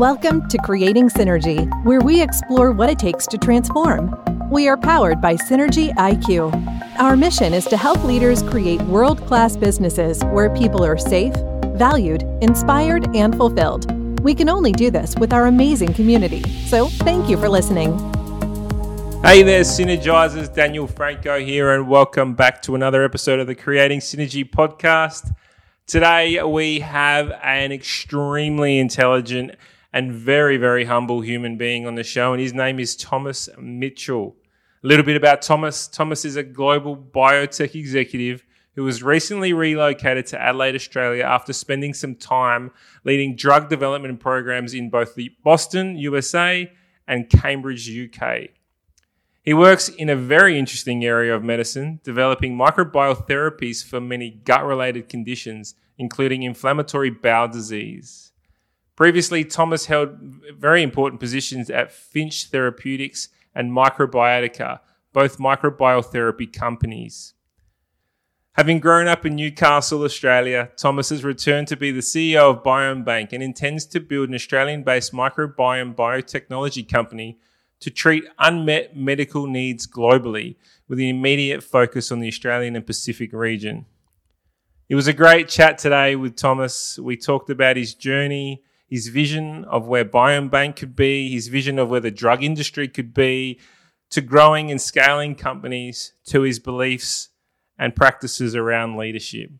Welcome to Creating Synergy, where we explore what it takes to transform. We are powered by Synergy IQ. Our mission is to help leaders create world class businesses where people are safe, valued, inspired, and fulfilled. We can only do this with our amazing community. So, thank you for listening. Hey there, Synergizers. Daniel Franco here, and welcome back to another episode of the Creating Synergy podcast. Today, we have an extremely intelligent and very, very humble human being on the show, and his name is Thomas Mitchell. A little bit about Thomas. Thomas is a global biotech executive who was recently relocated to Adelaide, Australia after spending some time leading drug development programs in both the Boston, USA, and Cambridge, UK. He works in a very interesting area of medicine, developing microbial therapies for many gut related conditions, including inflammatory bowel disease. Previously, Thomas held very important positions at Finch Therapeutics and Microbiotica, both microbial therapy companies. Having grown up in Newcastle, Australia, Thomas has returned to be the CEO of Biome Bank and intends to build an Australian based microbiome biotechnology company to treat unmet medical needs globally with an immediate focus on the Australian and Pacific region. It was a great chat today with Thomas. We talked about his journey, his vision of where Biome Bank could be, his vision of where the drug industry could be, to growing and scaling companies, to his beliefs and practices around leadership.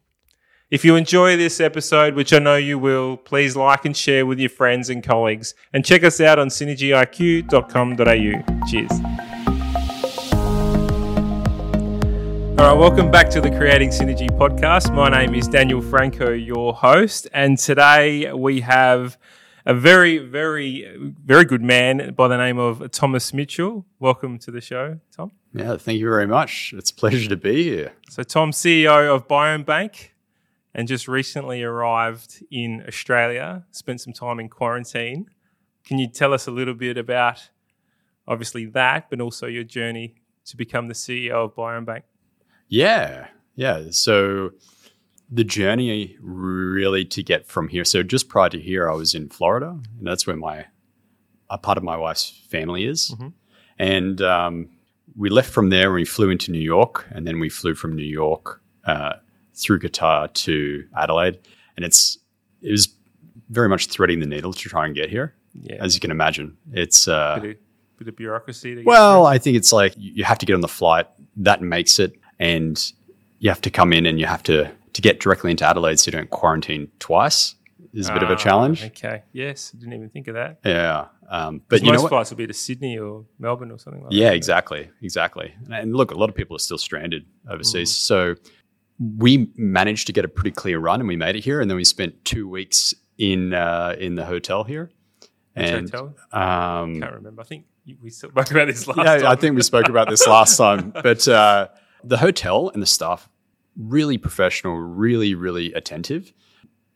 If you enjoy this episode, which I know you will, please like and share with your friends and colleagues and check us out on synergyiq.com.au. Cheers. All right, welcome back to the Creating Synergy podcast. My name is Daniel Franco, your host, and today we have a very, very, very good man by the name of Thomas Mitchell. Welcome to the show, Tom. Yeah, thank you very much. It's a pleasure to be here. So, Tom, CEO of Biome Bank, and just recently arrived in Australia, spent some time in quarantine. Can you tell us a little bit about obviously that, but also your journey to become the CEO of Biome Bank? Yeah, yeah. So the journey really to get from here. So just prior to here, I was in Florida, and that's where my a part of my wife's family is. Mm-hmm. And um, we left from there. and We flew into New York, and then we flew from New York uh, through Qatar to Adelaide. And it's it was very much threading the needle to try and get here. Yeah. As you can imagine, it's uh, bit, of, bit of bureaucracy. well, I think it's like you have to get on the flight. That makes it and you have to come in and you have to to get directly into Adelaide so you don't quarantine twice is a bit of a ah, challenge. Okay. Yes, I didn't even think of that. Yeah. Um, but you most know flights will be to Sydney or Melbourne or something like yeah, that. Yeah, exactly. Exactly. And look, a lot of people are still stranded overseas. Mm. So we managed to get a pretty clear run and we made it here. And then we spent two weeks in uh, in the hotel here. Which and, hotel? Um, Can't remember. I think we spoke about this last yeah, time. I think we spoke about this last time. But uh, the hotel and the staff, really professional, really, really attentive.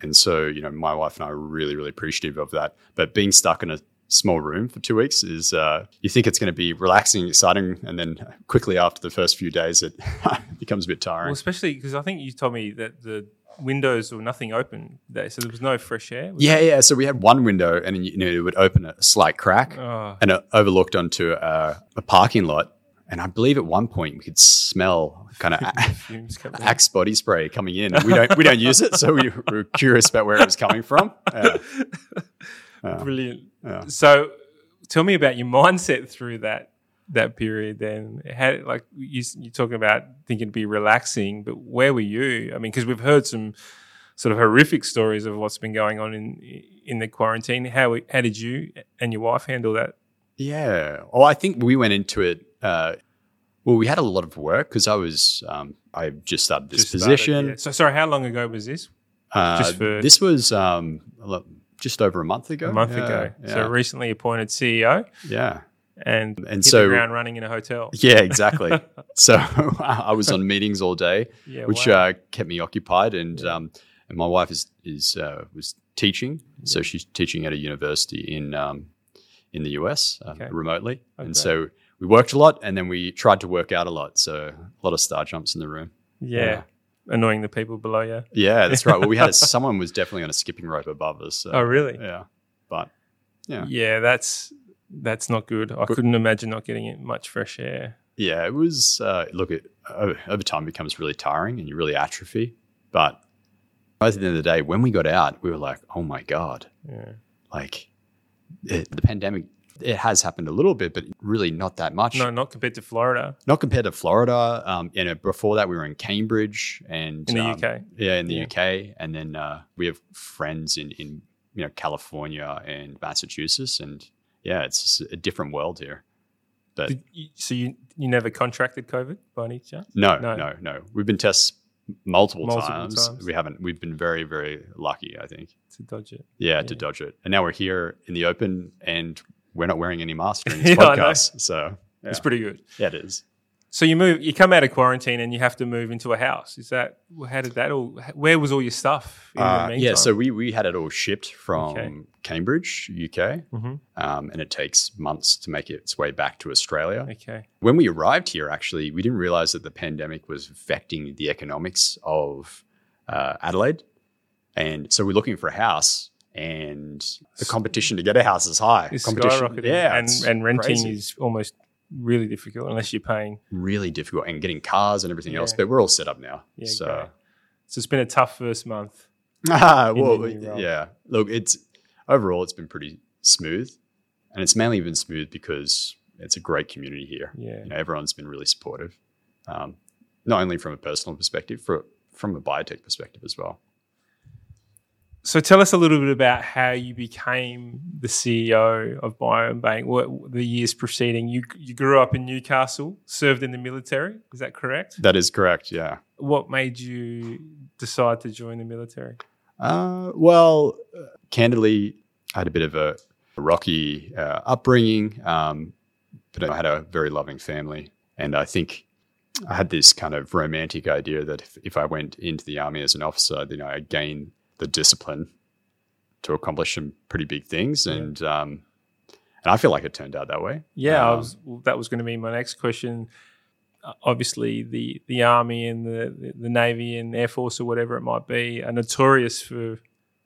And so, you know, my wife and I are really, really appreciative of that. But being stuck in a small room for two weeks is, uh, you think it's going to be relaxing, exciting. And then quickly after the first few days, it becomes a bit tiring. Well, especially because I think you told me that the windows or nothing open there, so there was no fresh air. Yeah, yeah. So we had one window, and you know it would open a slight crack, oh. and it overlooked onto a, a, parking lot. And I believe at one point we could smell kind of Axe body spray coming in. We don't we don't use it, so we were curious about where it was coming from. Uh, Brilliant. So, tell me about your mindset through that that period. Then, how like you you're talking about thinking to be relaxing, but where were you? I mean, because we've heard some sort of horrific stories of what's been going on in in the quarantine. How how did you and your wife handle that? Yeah. Well, I think we went into it uh, well, we had a lot of work because I was um, I just started this just position. Started, yeah. So sorry, how long ago was this? Uh, just for this was um, just over a month ago. A month yeah, ago. Yeah. So recently appointed CEO. Yeah. And and so ground running in a hotel. Yeah, exactly. so I was on meetings all day, yeah, which wow. uh, kept me occupied. And um, and my wife is is uh, was teaching, so she's teaching at a university in um, in the US uh, okay. remotely, okay. and so we worked a lot and then we tried to work out a lot. So a lot of star jumps in the room. Yeah. yeah. Annoying the people below you. Yeah, that's right. Well, we had a, someone was definitely on a skipping rope above us. So, oh, really? Yeah. But Yeah. Yeah, that's that's not good. I couldn't imagine not getting it much fresh air. Yeah, it was. Uh, look, it over, over time it becomes really tiring and you really atrophy. But at the end of the day, when we got out, we were like, "Oh my god!" Yeah. Like it, the pandemic, it has happened a little bit, but really not that much. No, not compared to Florida Not compared to Florida. Um, you know, before that, we were in Cambridge and in the um, UK. Yeah, in the Yeah. UK, and then uh, we have friends in in you know California and Massachusetts, and yeah, it's a different world here. But you, so you you never contracted COVID by any chance? no, No. no, no, We've been tested multiple, Multiple times. times. We haven't. We've been very, very lucky. I think. To dodge it. Yeah, to dodge it. And now we're here in the open, and we're not wearing any masks during this Yeah, podcast. So yeah. It's pretty good. yeah, it is. So you move, you come out of quarantine, and you have to move into a house. Is that how did that all? Where was all your stuff? In Uh, the meantime? yeah, so we we had it all shipped from Okay. Cambridge, UK, Mhm. um, and it takes months to make its way back to Australia. okay, When we arrived here, actually, we didn't realize that the pandemic was affecting the economics of uh, Adelaide, and so we're looking for a house, and the competition to get a house is high. it's competition, skyrocketing. yeah, and and renting crazy. is almost really difficult unless you're paying. really difficult, and getting cars and everything else. But we're all set up now, Yeah, so. So it's been a tough first month. Ah, well, the new role. yeah. Look, it's overall it's been pretty smooth, and it's mainly been smooth because it's a great community here. Yeah. You know, everyone's been really supportive, um, not only from a personal perspective, for from a biotech perspective as well. So tell us a little bit about how you became the CEO of Biome Bank. What the years preceding? You you grew up in Newcastle, served in the military. Is that correct? That is correct. Yeah. What made you decide to join the military? Uh, well, uh, candidly, I had a bit of a rocky uh, upbringing, um, but I had a very loving family. And I think I had this kind of romantic idea that if, if I went into the army as an officer, then I'd gain the discipline to accomplish some pretty big things. And, um, and I feel like it turned out that way. Yeah, I Um, was, that was going to be my next question. Uh, obviously, the, the army and the, the, the navy and air force or whatever it might be are notorious for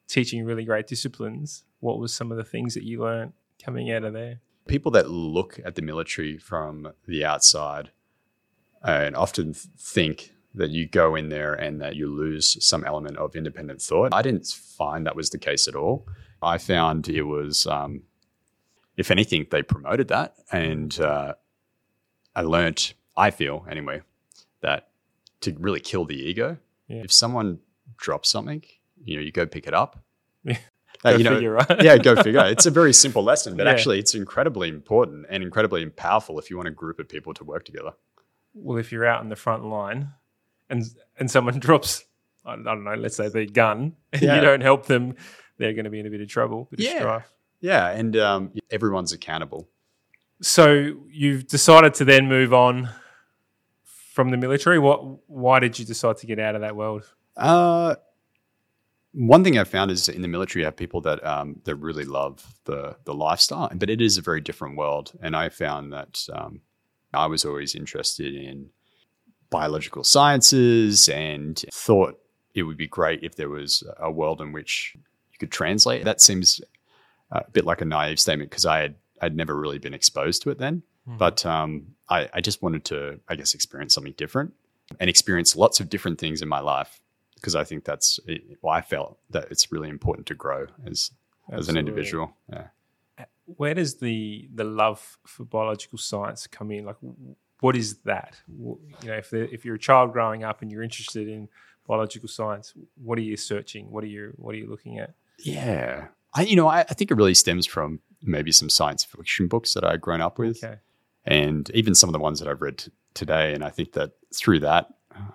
teaching really great disciplines. What was some of the things that you learned coming out of there? people that look at the military from the outside and often think that you go in there and that you lose some element of independent thought. I didn't find that was the case at all. I found it was, um, if anything, they promoted that. And uh, I learnt, I feel anyway, that to really kill the ego, Yeah. if someone drops something, you know, you go pick it up. Yeah. Uh, Go you know, figure, right? yeah, go figure. It's a very simple lesson, but Yeah. actually, it's incredibly important and incredibly powerful if you want a group of people to work together. well, if you're out in the front line and and someone drops, I don't know, let's say their gun, and Yeah. you don't help them, they're going to be in a bit of trouble, bit Yeah. of strife. Yeah, and um, everyone's accountable. So you've decided to then move on from the military. What? Why did you decide to get out of that world? Uh, one thing I found is in the military, you have people that um, that really love the the lifestyle, but it is a very different world. And I found that um, I was always interested in biological sciences and thought it would be great if there was a world in which you could translate. That seems a bit like a naive statement because I had I'd never really been exposed to it then. But um, I, I just wanted to, I guess, experience something different and experience lots of different things in my life because I think that's well, I felt that it's really important to grow as as an individual. Yeah. Where does the the love for biological science come in? Like, what is that? You know, if the, if you're a child growing up and you're interested in biological science, what are you searching? What are you what are you looking at? Yeah. I, you know, I, I think it really stems from maybe some science fiction books that I'd grown up with, Okay. and even some of the ones that I've read t- today. And I think that through that,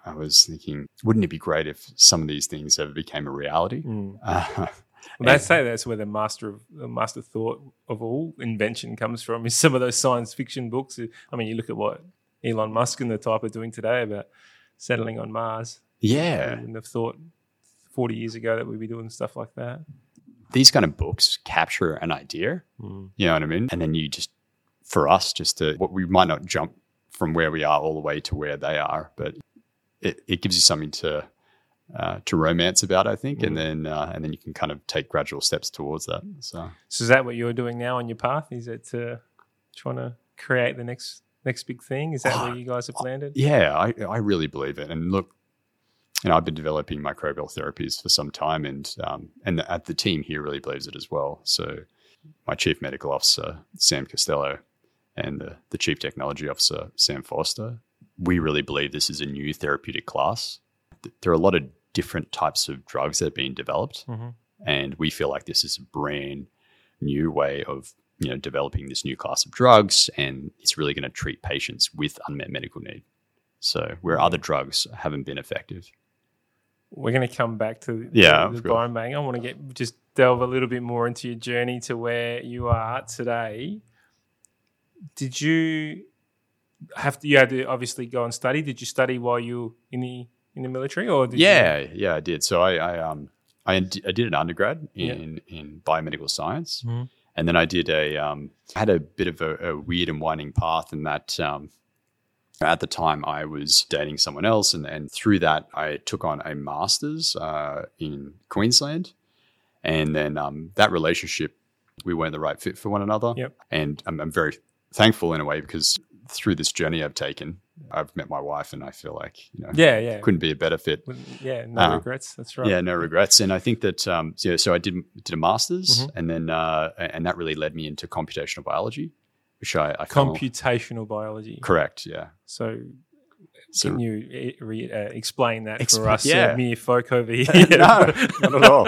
I was thinking, wouldn't it be great if some of these things ever became a reality? Mm. Uh, Well, they say that's where the master of the master thought of all invention comes from. Is some of those science fiction books. I mean, you look at what Elon Musk and the type are doing today about settling on Mars. Yeah. I wouldn't have thought forty years ago that we'd be doing stuff like that. These kind of books capture an idea. Mm. You know what I mean? And then you just, for us, just to, what we might not jump from where we are all the way to where they are, but it, it gives you something to uh, to romance about, I think, Mm. and then uh, and then you can kind of take gradual steps towards that. So So is that what you're doing now on your path? Is it uh, trying to create the next next big thing? Is that Ah, where you guys have landed? yeah, I I really believe it. And look, you know, I've been developing microbial therapies for some time, and um, and the, the team here really believes it as well. So my chief medical officer Sam Costello and the, the chief technology officer Sam Foster, we really believe this is a new therapeutic class. There are a lot of different types of drugs that are being developed, Mhm. and we feel like this is a brand new way of you know developing this new class of drugs, and it's really going to treat patients with unmet medical need. So where other drugs haven't been effective. We're going to come back to Yeah, the, Biome Bank. I want to get just delve a little bit more into your journey to where you are today. Did you have to? You had to obviously go and study. Did you study while you were in the in the military, or did yeah, yeah, I did. So I, I um I, I did an undergrad Yeah. in in biomedical science, Mhm. And then I did a um had a bit of a, a weird and winding path in that um at the time I was dating someone else, and and through that I took on a master's uh, in Queensland, and then um that relationship we weren't the right fit for one another, Yep. and I'm, I'm very thankful in a way because through this journey I've taken, I've met my wife, and I feel like you know? Yeah, yeah, couldn't be a better fit. Yeah. No Uh, regrets. That's right. Yeah, no regrets. And I think that um, so, so I did did a master's, Mhm. and then uh, and that really led me into computational biology, which I, I Computational biology. correct. Yeah. So can you eh, re, uh, explain that for Expl- us, yeah. uh, mere folk over here? No, not at all.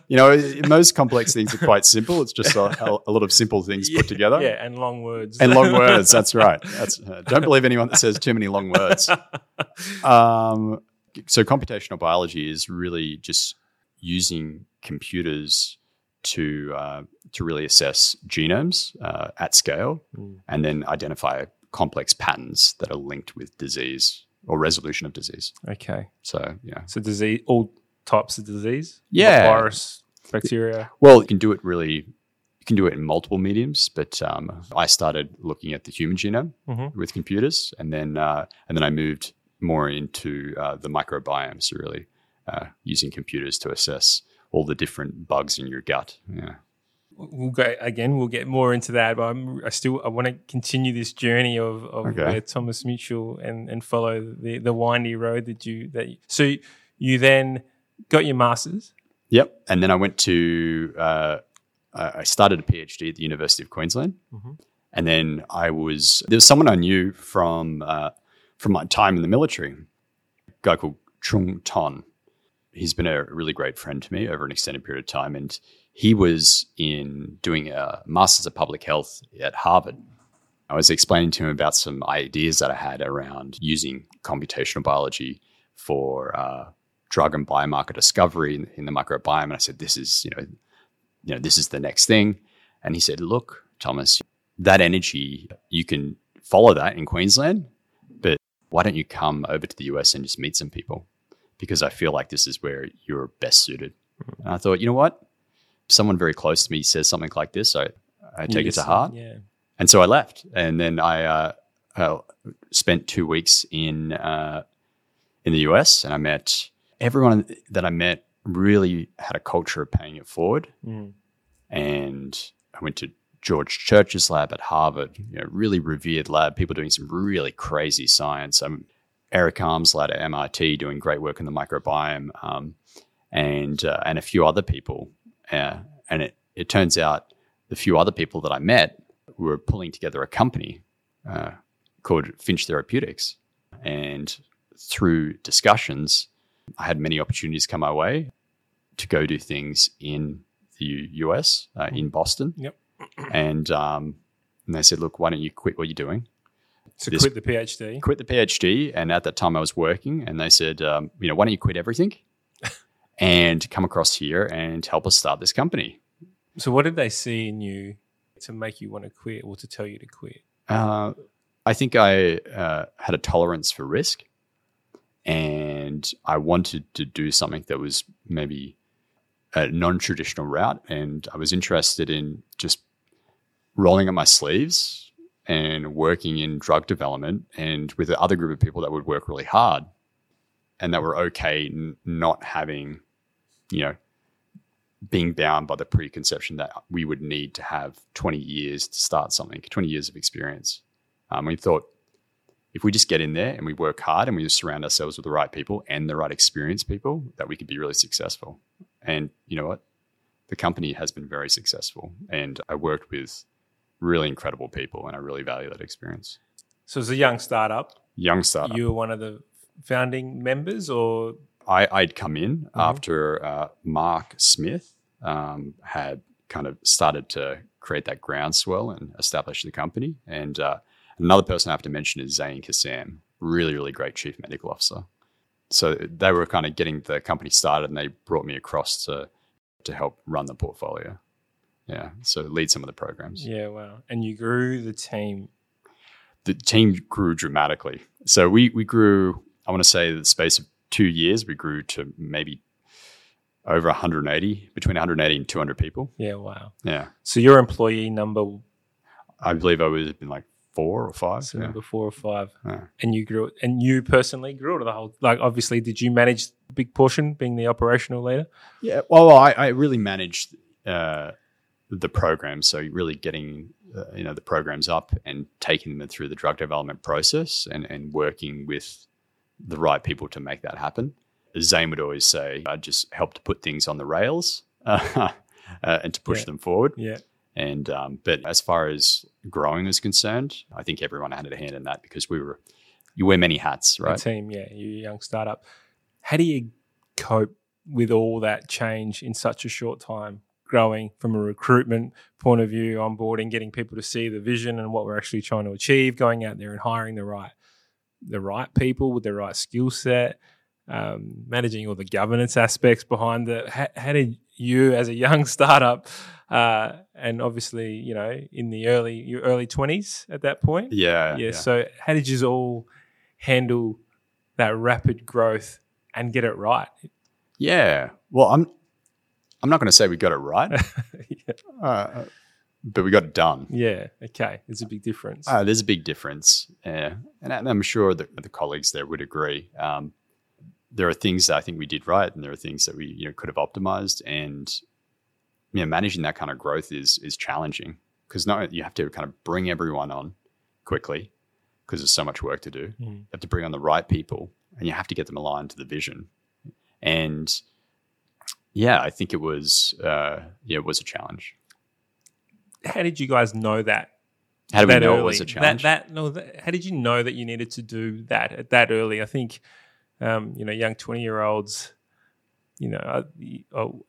you know, most complex things are quite simple. It's just a, a, lot of simple things put together. Yeah, and long words. And long words. That's right. That's uh, don't believe anyone that says too many long words. Um, so computational biology is really just using computers to uh, to really assess genomes uh, at scale, Mm. and then identify complex patterns that are linked with disease or resolution of disease. okay. So yeah, So disease, all types of disease. Yeah. virus, bacteria. well, you can do it really. You can do it in multiple mediums, but um, I started looking at the human genome Mhm. with computers, and then uh, and then I moved more into uh, the microbiome, so really uh, using computers to assess all the different bugs in your gut. Yeah. We'll go again. We'll get more into that, but I'm, I still I want to continue this journey of, of Okay. Thomas Mitchell and, and follow the, the windy road that you that. You, so you then got your masters. Yep. And then I went to, uh, I started a PhD at the University of Queensland. Mhm. And then I was, there was someone I knew from, uh, from my time in the military, a guy called Chung Ton. He's been a really great friend to me over an extended period of time. And he was in doing a master's of public health at Harvard. I was explaining to him about some ideas that I had around using computational biology for uh, drug and biomarker discovery in, in the microbiome. And I said, "This is, you know, you know, this is the next thing." And he said, "Look, Thomas, that energy you can follow that in Queensland, but why don't you come over to the US and just meet some people? Because I feel like this is where you're best suited." And I thought, you know what? Someone very close to me says something like this, I I take it to heart. Yeah. And so I left, and then I uh, uh, spent two weeks in uh, in the US, and I met everyone that I met. Really had a culture of paying it forward, Mm. and I went to George Church's lab at Harvard. You know, really revered lab. People doing some really crazy science. Um, Eric Alm's lab at MIT doing great work in the microbiome, um, and uh, and a few other people. Uh, and it it turns out the few other people that I met were pulling together a company uh, called Finch Therapeutics. And through discussions, I had many opportunities come my way to go do things in the US, uh, in Boston. Yep. And, um, and they said, look, why don't you quit what you're doing? So This- quit the PhD. Quit the PhD. And at that time I was working. And they said, um, you know, why don't you quit everything and come across here and help us start this company? So what did they see in you to make you want to quit or to tell you to quit? Uh, I think I uh, had a tolerance for risk, and I wanted to do something that was maybe a non-traditional route, and I was interested in just rolling up my sleeves and working in drug development, and with the other group of people that would work really hard. and that we're okay n- not having, you know, being bound by the preconception that we would need to have 20 years to start something, 20 years of experience. Um, we thought if we just get in there and we work hard and we just surround ourselves with the right people and the right experienced people, that we could be really successful. And you know what? The company has been very successful. And I worked with really incredible people and I really value that experience. So as a young startup, Young startup. you were one of the founding members, or I, I'd come in after uh, Mark Smith um, had kind of started to create that groundswell and establish the company. And uh, another person I have to mention is Zain Kassam, really, really great chief medical officer. So they were kind of getting the company started and they brought me across to, to help run the portfolio. Yeah. So lead some of the programs. yeah, wow. And you grew the team. the team grew dramatically. So we we grew. I want to say the space of two years, we grew to maybe over 180, between 180 and 200 people. Yeah, wow. Yeah, So your employee number I believe I was been like four or five. so yeah. number four or five, Yeah. and you grew it, and you personally grew it the whole. Like, obviously, did you manage the big portion, being the operational leader? Yeah, well, I, I really managed uh, the program, so really getting uh, you know the programs up and taking them through the drug development process and and working with the right people to make that happen. Zain would always say, I just help to put things on the rails uh, and to push Yeah. them forward. Yeah, And um, but as far as growing is concerned, I think everyone had a hand in that because we were you wear many hats, the right? team. Yeah, you're a young startup. How do you cope with all that change in such a short time? Growing from a recruitment point of view, onboarding, getting people to see the vision and what we're actually trying to achieve, going out there and hiring the right the right people with the right skill set, um, managing all the governance aspects behind the. How, how did you, as a young startup, uh, and obviously you know in the early your early twenties at that point, Yeah, yeah, So how did you all handle that rapid growth and get it right? yeah. Well, I'm I'm not going to say we got it right. yeah. uh, but we got it done. yeah. Okay. There's a big difference. Uh, there's a big difference, yeah. and I'm sure that the colleagues there would agree. Um, there are things that I think we did right, and there are things that we you know could have optimized. And you know, managing that kind of growth is is challenging because not you have to kind of bring everyone on quickly because there's so much work to do. Mm. You have to bring on the right people, and you have to get them aligned to the vision. And yeah, I think it was uh, yeah, it was a challenge. How did you guys know that? How do we know early? it was a That, challenge? that no. That, how did you know that you needed to do that at that early? I think, um, you know, young twenty year olds. You know, I, oh,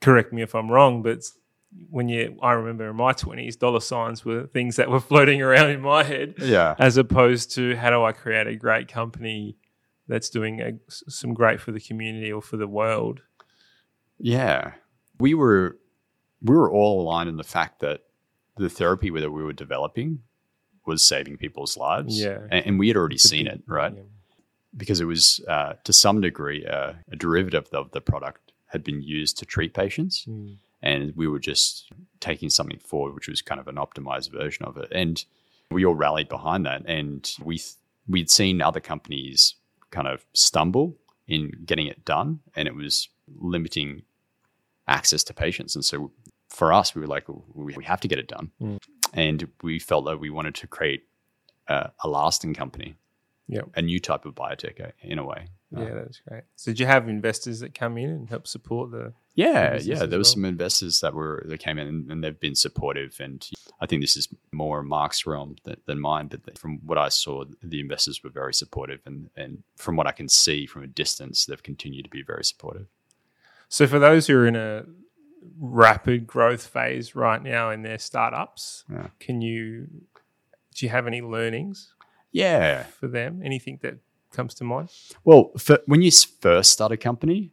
correct me if I'm wrong, but when you, I remember in my twenties, dollar signs were things that were floating around in my head. yeah, as opposed to how do I create a great company that's doing a, some great for the community or for the world. Yeah, we were we were all aligned in the fact that the therapy that we were developing was saving people's lives. Yeah. and, and we had already seen it, right? yeah. Because it was uh, to some degree uh, a derivative of the product had been used to treat patients, Mm. and we were just taking something forward, which was kind of an optimized version of it. And we all rallied behind that, and we th- we'd seen other companies kind of stumble in getting it done, and it was limiting access to patients. And so for us, we were like, we we have to get it done, Mm. and we felt that we wanted to create a, a lasting company, Yep. a new type of biotech uh, in a way. Uh, Yeah, that's great. So did you have investors that come in and help support the? Yeah, yeah. There well. some investors that were that came in and, and they've been supportive. And I think this is more Mark's realm than, than mine. But from what I saw, the investors were very supportive, and and from what I can see from a distance, they've continued to be very supportive. So for those who are in a rapid growth phase right now in their startups, Yeah. can you? Do you have any learnings Yeah. for them? Anything that comes to mind? Well, for, when you first start a company,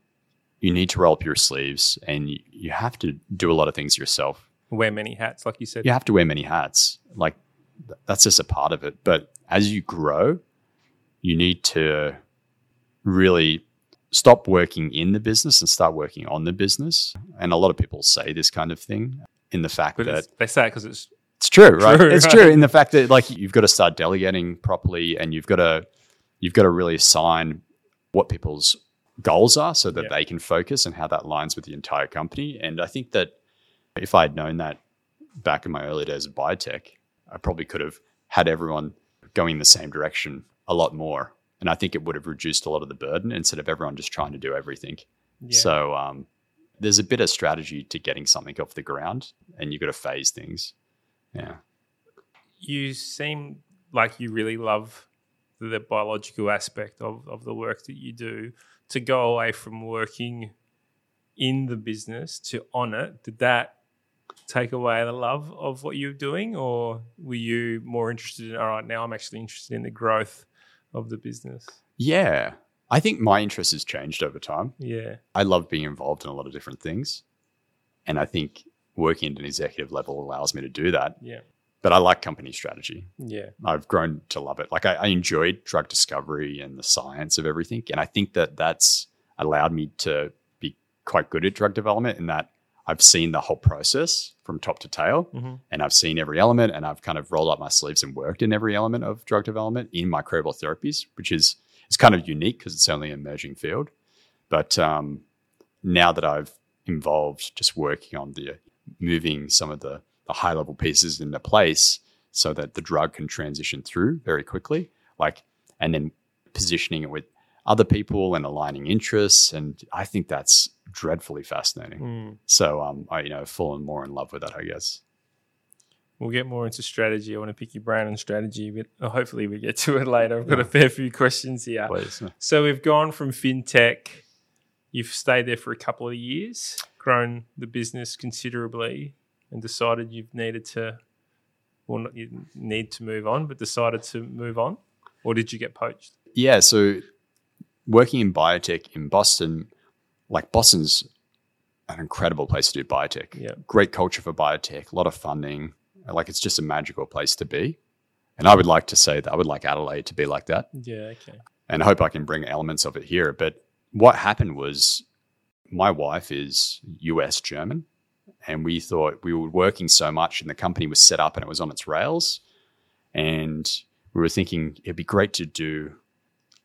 you need to roll up your sleeves, and you, you have to do a lot of things yourself. Wear many hats, like you said. you have to wear many hats. Like th- that's just a part of it. But as you grow, you need to really stop working in the business and start working on the business. And a lot of people say this kind of thing in the fact But that they say it because it's it's true, right? True, it's right. true in the fact that like you've got to start delegating properly and you've got to you've got to really assign what people's goals are so that Yeah. they can focus and how that aligns with the entire company. And I think that if I had known that back in my early days of biotech, I probably could have had everyone going in the same direction a lot more. And I think it would have reduced a lot of the burden instead of everyone just trying to do everything. Yeah. So um, there's a bit of strategy to getting something off the ground, and you've got to phase things. Yeah. you seem like you really love the biological aspect of, of the work that you do. To go away from working in the business to on it, did that take away the love of what you're doing, or were you more interested in, all right, now I'm actually interested in the growth of the business? Yeah. I think my interest has changed over time. Yeah. I love being involved in a lot of different things. And I think working at an executive level allows me to do that. Yeah. But I like company strategy. Yeah. I've grown to love it. Like I, I enjoyed drug discovery and the science of everything. And I think that that's allowed me to be quite good at drug development in that I've seen the whole process from top to tail Mhm. and I've seen every element and I've kind of rolled up my sleeves and worked in every element of drug development in microbial therapies, which is, is kind of unique because it's only an emerging field. But um, now that I've involved just working on the moving some of the, the high level pieces into place so that the drug can transition through very quickly, like, and then positioning it with other people and aligning interests. And I think that's dreadfully fascinating. Mm. So, um, I, you know, fallen more in love with that, I guess. We'll get more into strategy. I want to pick your brain on strategy, but hopefully we get to it later. I've got a fair few questions here. Please. So we've gone from fintech. You've stayed there for a couple of years, grown the business considerably, and decided you've needed to, well, not you need to move on, but decided to move on, or did you get poached? Yeah. So, working in biotech in Boston, like Boston's an incredible place to do biotech. Yeah. Great culture for biotech, a lot of funding. Like it's just a magical place to be. And I would like to say that I would like Adelaide to be like that. Yeah. Okay. and I hope I can bring elements of it here. But what happened was my wife is US German, and we thought we were working so much, and the company was set up and it was on its rails. And we were thinking it'd be great to do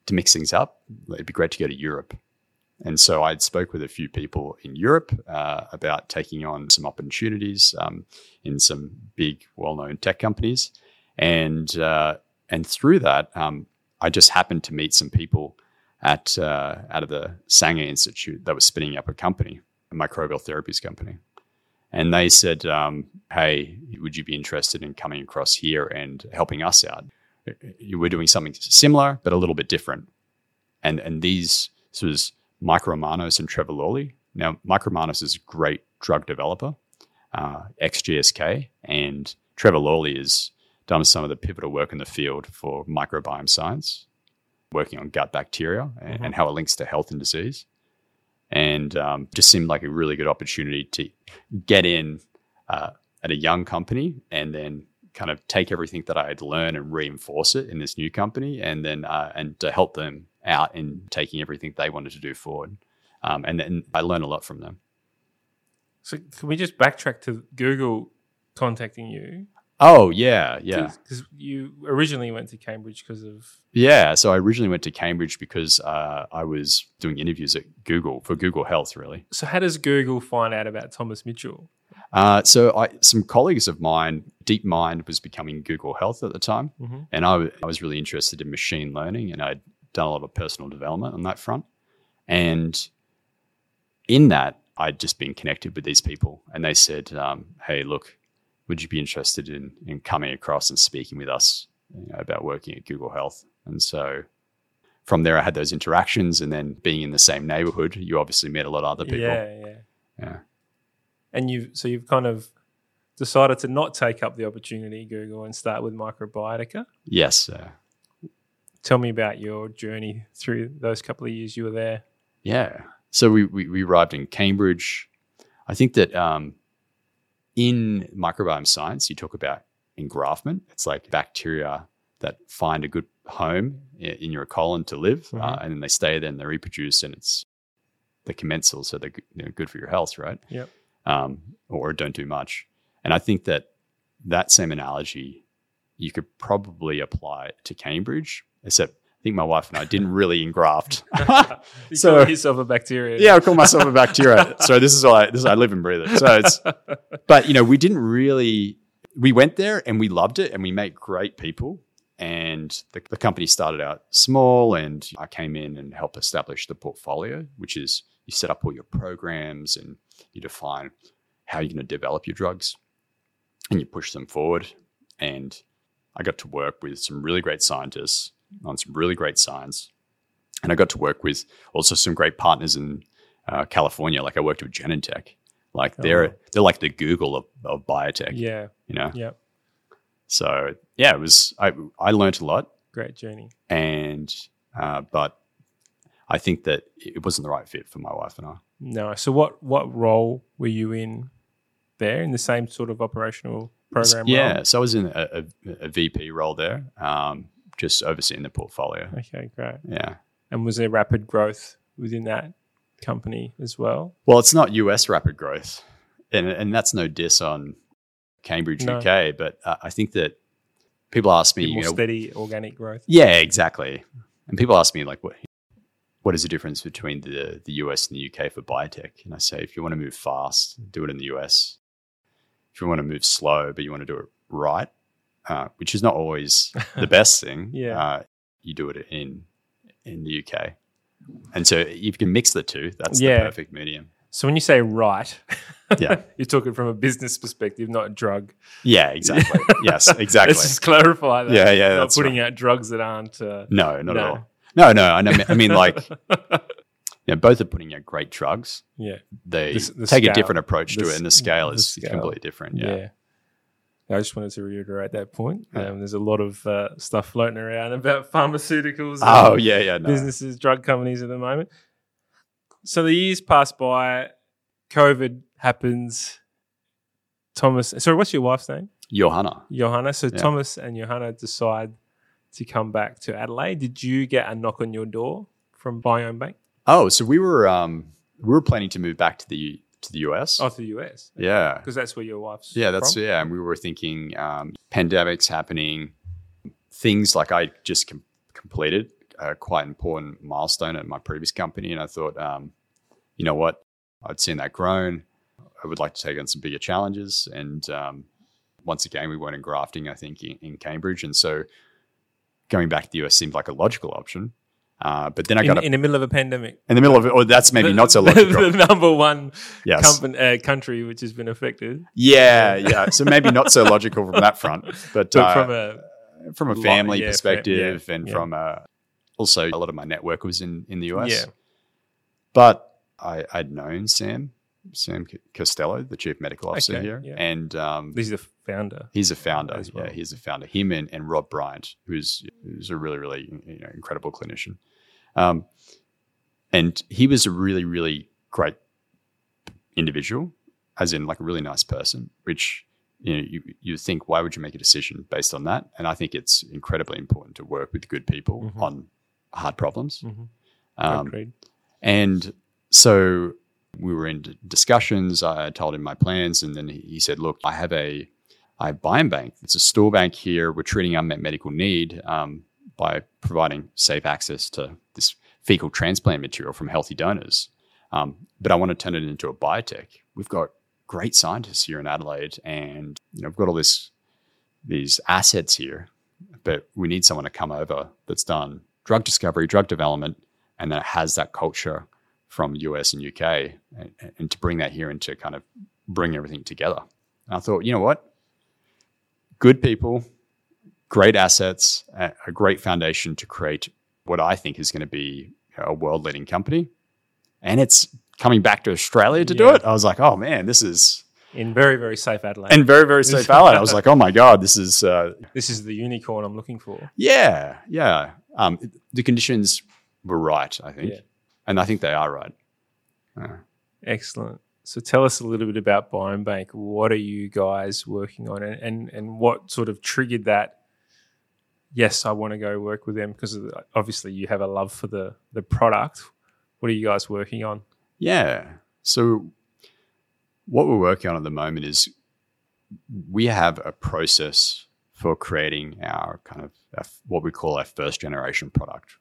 to mix things up. It'd be great to go to Europe. And so I spoke with a few people in Europe uh, about taking on some opportunities um, in some big, well-known tech companies, and uh, and through that, um, I just happened to meet some people at uh, out of the Sanger Institute that was spinning up a company, a microbial therapies company, and they said, um, "Hey, would you be interested in coming across here and helping us out? We're doing something similar, but a little bit different." And and these this was Mike Romanos and Trevor Lawley. Now, Mike Romanos is a great drug developer, uh, ex GSK, and Trevor Lawley has done some of the pivotal work in the field for microbiome science, working on gut bacteria and, and how it links to health and disease. And um, just seemed like a really good opportunity to get in uh, at a young company and then kind of take everything that I had learned and reinforce it in this new company, and then uh, and to help them out in taking everything they wanted to do forward. Um, and then I learned a lot from them. So can we just backtrack to Google contacting you? Oh yeah, yeah, Because you originally went to Cambridge because of yeah. So I originally went to Cambridge because uh, I was doing interviews at Google for Google Health, really. So how does Google find out about Thomas Mitchell? Uh, so I, some colleagues of mine, DeepMind was becoming Google Health at the time, Mhm. and I, w- I was really interested in machine learning, and I'd done a lot of personal development on that front. And in that, I'd just been connected with these people, and they said, um, "Hey, look, would you be interested in in coming across and speaking with us you know, about working at Google Health?" And so. From there, I had those interactions, and then being in the same neighborhood, you obviously met a lot of other people. Yeah, yeah. Yeah. And you so you've kind of decided to not take up the opportunity, Google, and start with Microbiotica. Yes. Uh, Tell me about your journey through those couple of years you were there. Yeah. So we, we, we arrived in Cambridge. I think that um, in microbiome science, you talk about engraftment. It's like bacteria that find a good home in your colon to live, uh, Mhm. and then they stay there and they reproduce, and it's the commensal, so they're good, you know, good for your health, right? Yep. Um, or don't do much. And I think that that same analogy you could probably apply to Cambridge, except I think my wife and I didn't really engraft. You So- call yourself a bacteria. yeah, I call myself a bacteria. so this is all I, this is, I live and breathe it. So it's, but you know, we didn't really. We went there and we loved it, and we met great people. And the, the company started out small, and I came in and helped establish the portfolio, which is you set up all your programs and you define how you're going to develop your drugs, and you push them forward. And I got to work with some really great scientists on some really great science, and I got to work with also some great partners in uh, California. Like I worked with Genentech. Like they're Oh. they're like the Google of, of biotech. Yeah. You know. Yeah. So yeah, it was. I I learned a lot, Great journey. and uh, but I think that it wasn't the right fit for my wife and I. No. So what what role were you in there in the same sort of operational program? yeah, role? so I was in a, a, a VP role there, um, just overseeing the portfolio. Okay, great. Yeah. And was there rapid growth within that company as well? Well, it's not US rapid growth, and and that's no diss on Cambridge, No. UK, but uh, I think that people ask me, you know, steady organic growth. yeah, exactly, and people ask me like, what what is the difference between the the US and the UK for biotech? And I say, if you want to move fast, do it in the US. If you want to move slow, but you want to do it right, uh, which is not always the best thing, Yeah. uh, you do it in in the UK. And so if you can mix the two, that's Yeah. the perfect medium. So when you say right, Yeah. you're talking from a business perspective, not a drug. Yeah, exactly. yes, exactly. Let's just clarify that. Yeah, yeah, Not that's putting out drugs that aren't. Uh, no, not No. at all. No, no. I, know, I mean, like, you know, both are putting out great drugs. yeah. They The the take scale. a different approach to The it, and the scale is scale. completely different. Yeah. Yeah. I just wanted to reiterate that point. Um, there's a lot of uh, stuff floating around about pharmaceuticals. Oh, yeah, yeah. No. businesses, drug companies at the moment. So the years pass by, COVID happens. Thomas, sorry, what's your wife's name? Johanna. Johanna. So Yeah. Thomas and Johanna decide to come back to Adelaide. Did you get a knock on your door from Biome Bank? Oh, so we were um we were planning to move back to the to the US. Oh, to the US. yeah. Because that's where your wife's Yeah, that's from? yeah. And we were thinking um, pandemics happening, things like I just com- completed a quite important milestone at my previous company, and I thought, um, you know what, I'd seen that grown. I would like to take on some bigger challenges, and um, once again, we weren't engrafting. I think in, in Cambridge, and so going back to the US seemed like a logical option. Uh, but then I In, got a, in the middle of a pandemic. in the middle of it. Oh, that's maybe The- not so the- logical. The, number one yes. company, uh, country which has been affected. Yeah, yeah. So maybe not so logical from that front, but, But uh, from a from a Lot- family yeah, fam- perspective yeah, and yeah. from uh, also a lot of my network was in, in the US. Yeah. But I, I'd known Sam, Sam Costello, the chief medical officer Okay, here. yeah. And um, this is the founder. he's a founder. well. Yeah, he's a founder. Him and, and Rob Bryant, who's, who's a really, really you know, incredible clinician. Um, and he was a really, really great individual, as in like a really nice person, which you know, you, you think, why would you make a decision based on that? And I think it's incredibly important to work with good people Mhm. on hard problems. Mhm. Um, and so we were in discussions. I told him my plans, and then he said, "Look, I have a I have bank. It's a stool bank here. We're treating unmet medical need um, by providing safe access to this fecal transplant material from healthy donors. Um, but I want to turn it into a biotech. We've got great scientists here in Adelaide, and you know, we've got all this these assets here, but we need someone to come over that's done drug discovery, drug development, and that has that culture from US and UK, and, and to bring that here and to kind of bring everything together. And I thought, you know what, good people, great assets, a, great foundation to create what I think is going to be a world-leading company, and it's coming back to Australia to do it. I was like, oh man, this is In very, very safe Adelaide. and very very safe Adelaide. I was like, oh my god, this is uh, this is the unicorn I'm looking for. yeah, yeah. Um, the conditions were right, I think, Yeah. And I think they are right. Uh, Excellent. So tell us a little bit about Biome Bank. What are you guys working on, and and, and what sort of triggered that? Yes, I want to go work with them because the- obviously you have a love for the the product. What are you guys working on? Yeah. So, what we're working on at the moment is we have a process for creating our kind of f- what we call our first generation product,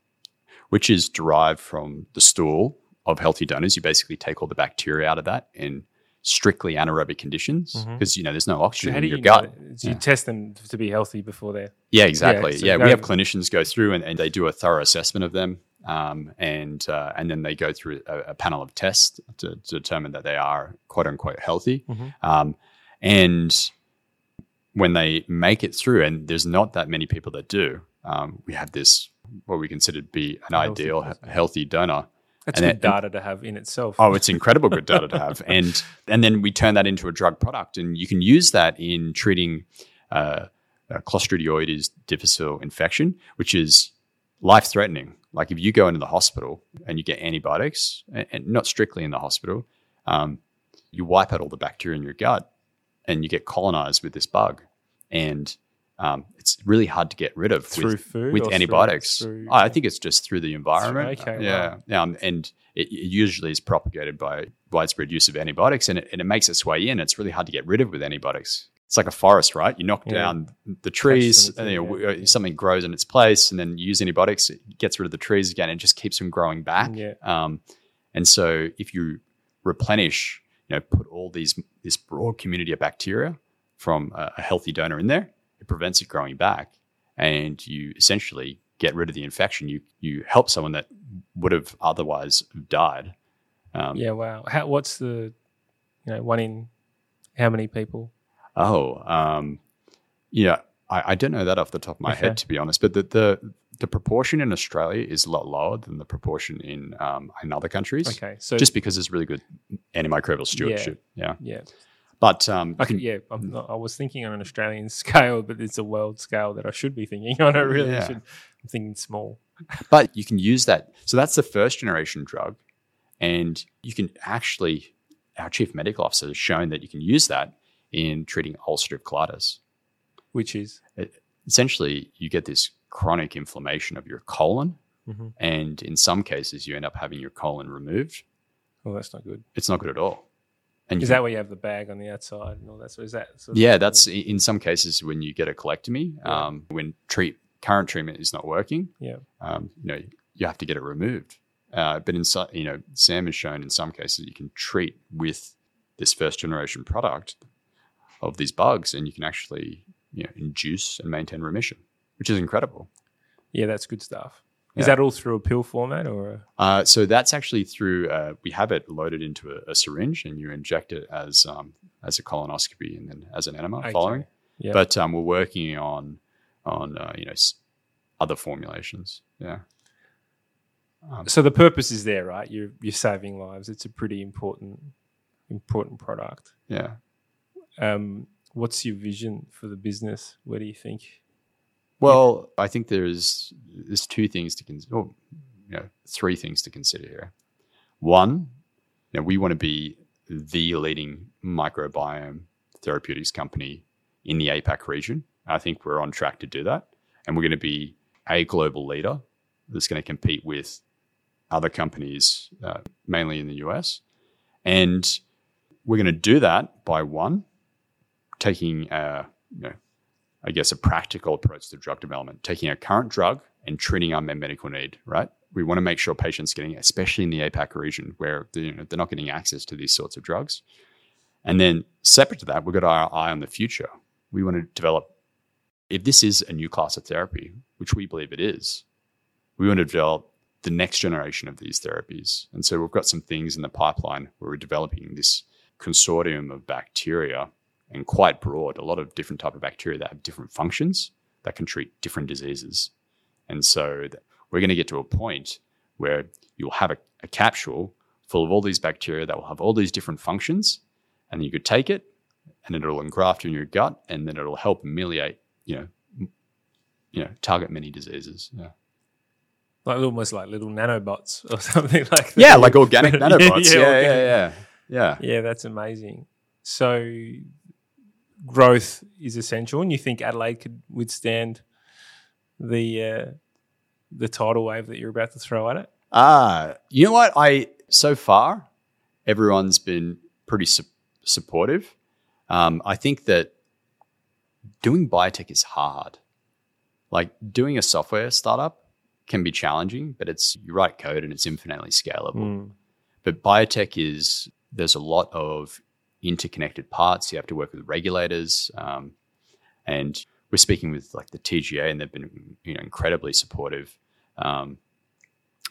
which is derived from the stool of healthy donors. You basically take all the bacteria out of that in strictly anaerobic conditions because you know there's no oxygen how in your you gut. Yeah. you test them to be healthy before they're Yeah, exactly. so Yeah, we have clinicians go through and, and they do a thorough assessment of them, um, and uh, and then they go through a, a panel of tests to, to determine that they are quote unquote healthy. Mhm. Um, and when they make it through, and there's not that many people that do, um, we have this what we consider to be an Healthy ideal person. healthy donor. that's And good then- data to have in itself. Oh, it's incredible good data to have, and and then we turn that into a drug product, and you can use that in treating uh, uh, Clostridioides difficile infection, which is life threatening. Like if you go into the hospital and you get antibiotics, and, and not strictly in the hospital, um, you wipe out all the bacteria in your gut, and you get colonized with this bug, and um, it's really hard to get rid of Through with, food with or through- antibiotics. through- I think it's just through the environment. okay, yeah, um, and it, it usually is propagated by widespread use of antibiotics, and it, and it makes its way in. It's really hard to get rid of with antibiotics. It's like a forest, right? You knock Yeah. down the trees, and you know, yeah. w- something grows in its place, and then you use antibiotics, it gets rid of the trees again, and just keeps them growing back. Yeah. Um, and so, if you replenish, you know, put all these this broad community of bacteria from a, a healthy donor in there, it prevents it growing back, and you essentially get rid of the infection. You you help someone that would have otherwise died. Um, yeah, wow. How, what's the you know one in how many people? Oh, um, yeah. I, I don't know that off the top of my Okay. head, to be honest. But the, the the proportion in Australia is a lot lower than the proportion in um, in other countries. Okay, so Just because there's really good antimicrobial stewardship. Yeah. yeah, But um, I could, yeah. I'm not, I was thinking on an Australian scale, but it's a world scale that I should be thinking on. I really Yeah. should. I'm thinking small. but you can use that. So that's the first generation drug, and you can actually. Our chief medical officer has shown that you can use that in treating ulcerative colitis. Which is essentially you get this chronic inflammation of your colon Mhm. and in some cases you end up having your colon removed well, that's not good. it's not good at all and Is that where you have the bag on the outside and all that? So is that? Sort of yeah that's i- in some cases when you get a colectomy Yeah. um, when treat current treatment is not working yeah. um, you know you have to get it removed uh, but in so, you know sam has shown in some cases you can treat with this first generation product of these bugs and you can actually you know induce and maintain remission which is incredible Yeah, that's good stuff. Is Yeah. that all through a pill format or? A, Uh, so that's actually through. Uh, we have it loaded into a, a syringe, and you inject it as um, as a colonoscopy and then as an enema Okay. following. Yeah. But um, we're working on on uh, you know s- other formulations. Yeah. so the purpose is there, right? You're you're saving lives. It's a pretty important important product. Yeah. Um, what's your vision for the business? Where do you think? Well, I think there's there's two things to consider. Oh, you know, three things to consider here. One, you know, we want to be the leading microbiome therapeutics company in the APAC region. I think we're on track to do that, and we're going to be a global leader that's going to compete with other companies, uh, mainly in the US, and we're going to do that by one, taking a you know, I guess, a practical approach to drug development, taking a current drug and treating unmet medical need, right? We want to make sure patients getting, especially in the APAC region where they, you know, they're not getting access to these sorts of drugs. And then separate to that, we've got our eye on the future. We want to develop, if this is a new class of therapy, which we believe it is, we want to develop the next generation of these therapies. And so we've got some things in the pipeline where we're developing this consortium of bacteria and quite broad, a lot of different type of bacteria that have different functions that can treat different diseases. And so th- we're going to get to a point where you'll have a, a capsule full of all these bacteria that will have all these different functions, and you could take it and it'll engraft in your gut, and then it'll help ameliorate, you know, m- you know, target many diseases. Yeah, Like almost like little nanobots or something like that. yeah like organic nanobots. yeah, yeah, organic. yeah, yeah. Yeah, that's amazing. So growth is essential, and you think Adelaide could withstand the uh, the tidal wave that you're about to throw at it? Ah, you know what? I so far everyone's been pretty su- supportive. Um, I think that doing biotech is hard. like doing a software startup can be challenging, but it's you write code and it's infinitely scalable. Mm. But biotech is there's a lot of interconnected parts. You have to work with regulators, um, and we're speaking with like the TGA, and they've been you know incredibly supportive um,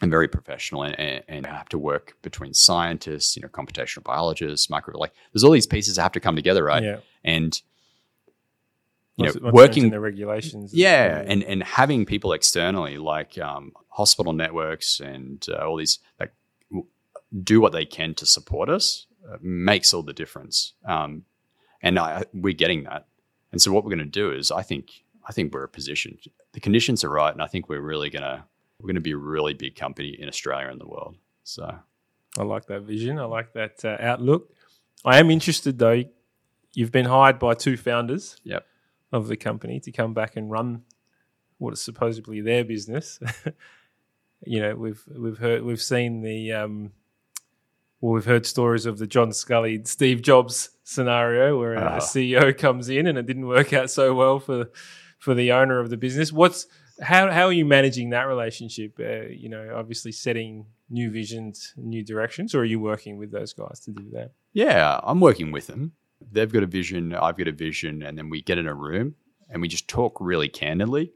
and very professional, and, and, and have to work between scientists, you know, computational biologists, micro like there's all these pieces that have to come together, right? Yeah. And you know, not working the regulations. yeah, and and having people externally like um, hospital networks and uh, all these like do what they can to support us makes all the difference. Um, and I, we're getting that. And so what we're going to do is, I think, I think we're positioned. The conditions are right, and I think we're really gonna we're going to be a really big company in Australia and the world. So I like that vision. I like that uh, outlook. I am interested though. You've been hired by two founders Yep. of the company to come back and run what is supposedly their business. you know, we've we've heard we've seen the um, well, we've heard stories of the John Sculley, Steve Jobs scenario where a Ah. CEO comes in and it didn't work out so well for for the owner of the business. What's how how are you managing that relationship? Uh, you know, obviously setting new visions, new directions, or are you working with those guys to do that? Yeah, I'm working with them. They've got a vision, I've got a vision, and then we get in a room and we just talk really candidly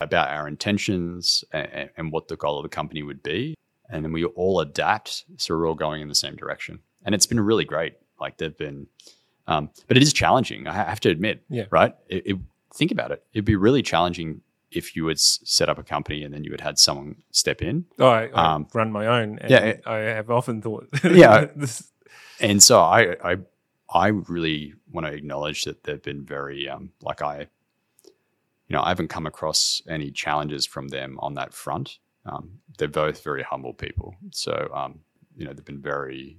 about our intentions and, and what the goal of the company would be. And then we all adapt, so we're all going in the same direction. And it's been really great. Like they've been, um, but it is challenging. I have to admit, Yeah. right? It, it, think about it. It'd be really challenging if you would set up a company and then you had had someone step in Oh, I, I Um, run my own. Yeah, I have often thought. Yeah. this, and so I, I, I really want to acknowledge that they've been very, um, like I, you know, I haven't come across any challenges from them on that front. Um, they're both very humble people, so um, you know they've been very,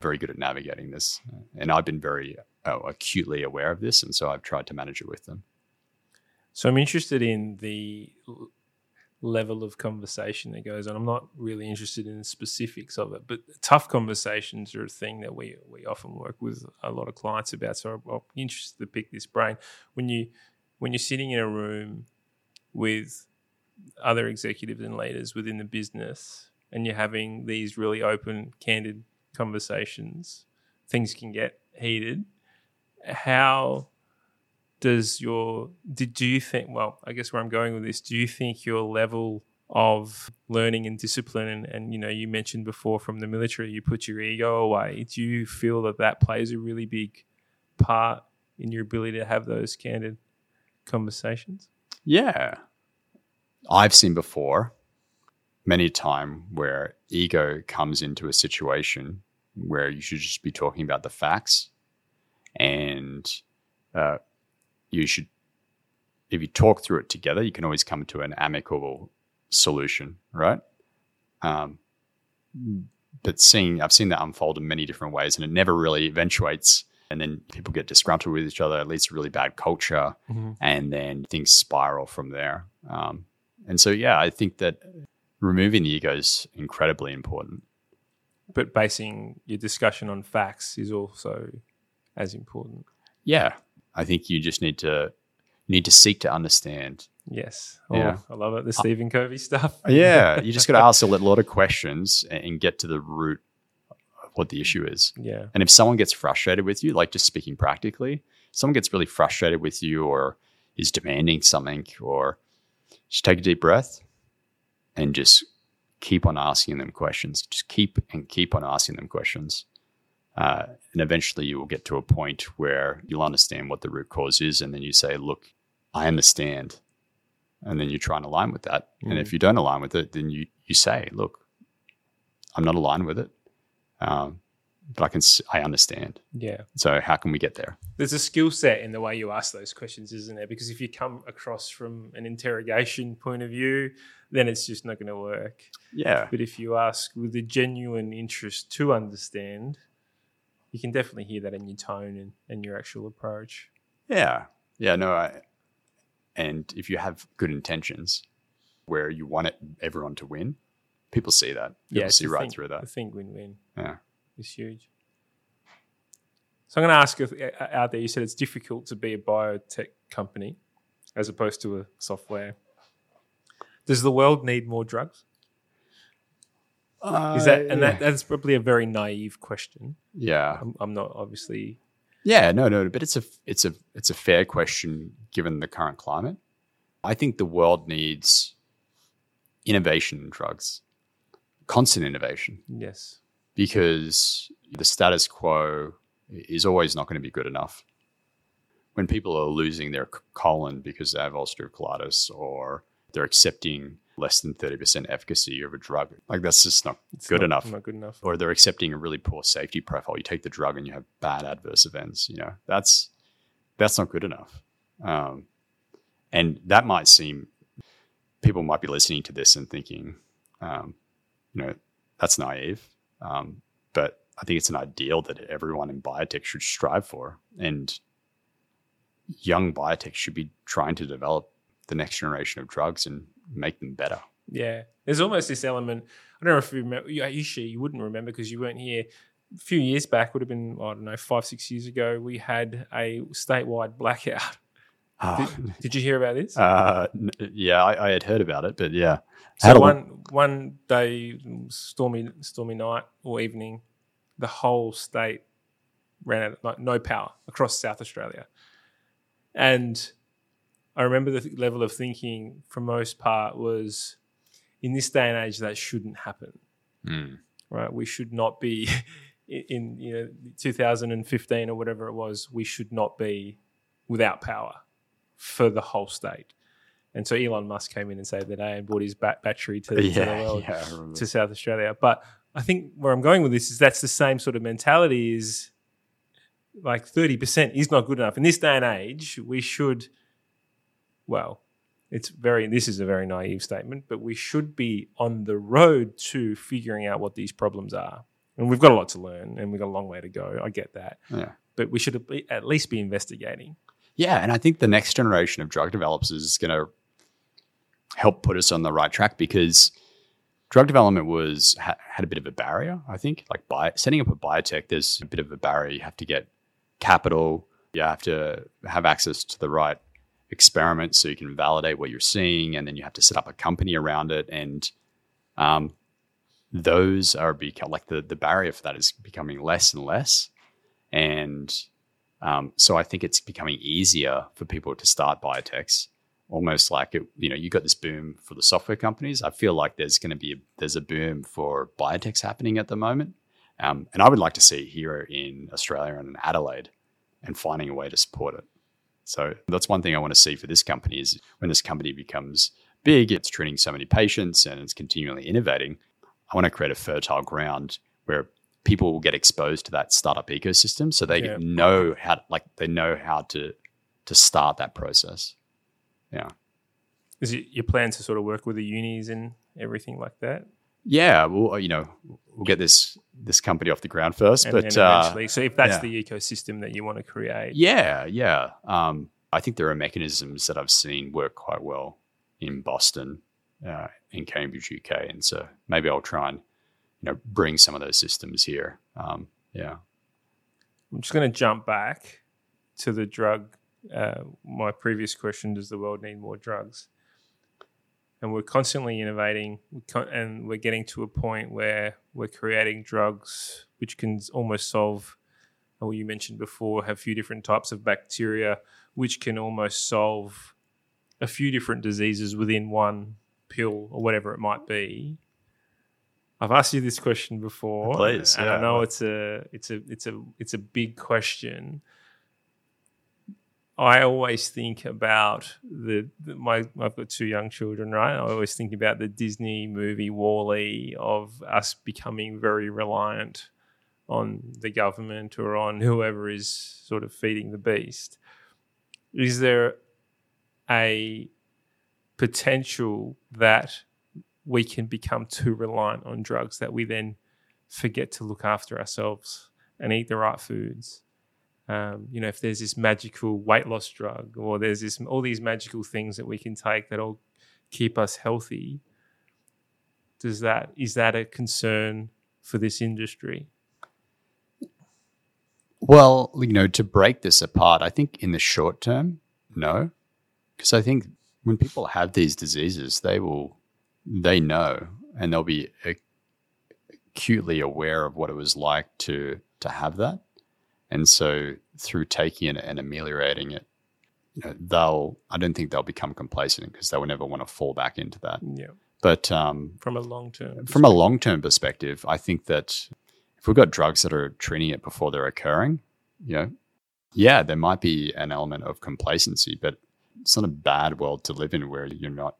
very good at navigating this, and I've been very uh, acutely aware of this, and so I've tried to manage it with them. So I'm interested in the level of conversation that goes on. I'm not really interested in the specifics of it, but tough conversations are a thing that we we often work with a lot of clients about. So I'm interested to pick this brain when you when you're sitting in a room with other executives and leaders within the business and you're having these really open candid conversations things can get heated how does your did do you think well i guess where i'm going with this do you think your level of learning and discipline and, and you know you mentioned before from the military you put your ego away do you feel that that plays a really big part in your ability to have those candid conversations Yeah. I've seen before many a time where ego comes into a situation where you should just be talking about the facts and uh, you should if you talk through it together you can always come to an amicable solution right um, but seeing i've seen that unfold in many different ways and it never really eventuates and then people get disgruntled with each other it leads to really bad culture and then things spiral from there. Um, and so, yeah, I think that removing the ego is incredibly important. but basing your discussion on facts is also as important Yeah, I think you just need to need to seek to understand. yes oh, Yeah. i love it the uh, stephen covey stuff Yeah, you just got to ask a lot of questions and and get to the root of what the issue is. yeah And if someone gets frustrated with you, like just speaking practically, someone gets really frustrated with you or is demanding something, or just take a deep breath and just keep on asking them questions. Just keep and keep on asking them questions. Uh, and eventually you will get to a point where you'll understand what the root cause is. And then you say, Look, I understand. And then you try and align with that. And if you don't align with it, then you, you say, Look, I'm not aligned with it. Um, but I can, I understand. yeah So how can we get there? there's a skill set in the way you ask those questions, isn't there? Because if you come across from an interrogation point of view, then it's just not going to work. Yeah. But if you ask with a genuine interest to understand, you can definitely hear that in your tone and, and your actual approach. Yeah. Yeah. No. I, and if you have good intentions where you want it, everyone to win, people see that. People it's see right thing- through that. thing win-win Yeah. Is huge. So I'm going to ask you uh, out there. You said it's difficult to be a biotech company. as opposed to a software. Does the world need more drugs? Is that and that, that's probably a very naive question. yeah. I'm, I'm not obviously Yeah, no, no, but it's a it's a it's a fair question given the current climate. I think the world needs innovation in drugs, constant innovation, yes. Because the status quo is always not going to be good enough. When people are losing their colon because they have ulcerative colitis or they're accepting less than 30% efficacy of a drug, like that's just not It's good not- enough Not good enough. or they're accepting a really poor safety profile. You take the drug and you have bad adverse events. You know that's that's not good enough. Um, and that might seem people might be listening to this and thinking, um, you know, that's naive. Um, but I think it's an ideal that everyone in biotech should strive for, and young biotech should be trying to develop the next generation of drugs and make them better. Yeah, there's almost this element. I don't know if you remember. You, you wouldn't remember because you weren't here. A few years back, would have been I don't know, five six years ago. We had a statewide blackout. Did, did you hear about this? Uh, yeah, I, I had heard about it, but yeah. so one one day, stormy stormy night or evening, the whole state ran out of like, no power across South Australia, and I remember the th- level of thinking for most part was, in this day and age, that shouldn't happen. Mm. right? We should not be in, in you know 2015 or whatever it was. We should not be without power for the whole state. And so Elon Musk came in and saved the day and brought his bat- battery to, to the world yeah, to South Australia. But I think where I'm going with this is that's the same sort of mentality is like 30% is not good enough. In this day and age, we should, well, it's very, this is a very naive statement, but we should be on the road to figuring out what these problems are. And we've got a lot to learn and we've got a long way to go. I get that. yeah. But we should at least be investigating. Yeah, and I think the next generation of drug developers is going to help put us on the right track because drug development was ha- had a bit of a barrier. I think, like bi- setting up a biotech, there's a bit of a barrier. You have to get capital. You have to have access to the right experiments so you can validate what you're seeing, and then you have to set up a company around it. And um, those are become like the the barrier for that is becoming less and less. And um, so I think it's becoming easier for people to start biotechs. Almost like it, you know, you got this boom for the software companies. I feel like there's going to be a, there's a boom for biotechs happening at the moment, um, and I would like to see it here in Australia and in Adelaide, and finding a way to support it. So that's one thing I want to see for this company is when this company becomes big, it's treating so many patients and it's continually innovating. I want to create a fertile ground where people will get exposed to that startup ecosystem so they Yeah. know how like they know how to to start that process. Yeah. Is it your plan to sort of work with the unis and everything like that? Yeah, well, you know, we'll get this this company off the ground first, And, but and uh, eventually, so if that's yeah. the ecosystem that you want to create, Yeah, yeah. Um, I think there are mechanisms that I've seen work quite well in Boston, uh, in Cambridge, UK, and so maybe I'll try and you know bring some of those systems here. Um, yeah, I'm just going to jump back to the drug. Uh, my previous question: Does the world need more drugs? And we're constantly innovating, and we're getting to a point where we're creating drugs which can almost solve. Well, you mentioned before, have a few different types of bacteria, which can almost solve a few different diseases within one pill or whatever it might be. I've asked you this question before, Please, and I know it's a it's a it's a it's a big question. I always think about the, the my I've got two young children, right? I always think about the Disney movie Wall-E of us becoming very reliant on the government or on whoever is sort of feeding the beast. Is there a potential that we can become too reliant on drugs that we then forget to look after ourselves and eat the right foods? um, you know, if there's this magical weight loss drug or there's this all these magical things that we can take that'll keep us healthy, does that is that a concern for this industry? Well, you know, to break this apart, I think in the short term, no. because I think when people have these diseases, they will, they know, and they'll be acutely aware of what it was like to to have that, and so through taking it and ameliorating it, you know, they'll. I don't think they'll become complacent because they will never want to fall back into that. Yeah. But um, From a long term. from a long term perspective, I think that if we've got drugs that are treating it before they're occurring, you know, yeah, there might be an element of complacency, but it's not a bad world to live in where you're not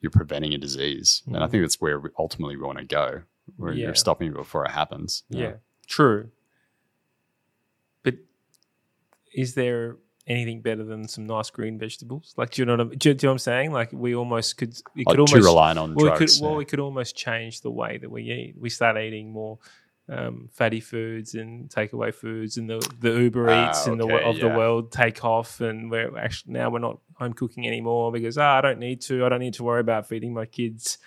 you're preventing a disease, and I mm-hmm. think that's where we ultimately we want to go, where Yeah. you're stopping it before it happens. Yeah, true. But is there anything better than some nice green vegetables? Like, do you know what I'm, do you, do you know what I'm saying? Like, we almost could, it Like, could too almost, reliant on well, we drugs. could, well, we could almost change the way that we eat. We start eating more um, fatty foods and takeaway foods, and the the Uber Ah, Eats and the okay, of the world take off, and we're actually now we're not home cooking anymore because ah, I don't need to. I don't need to worry about feeding my kids.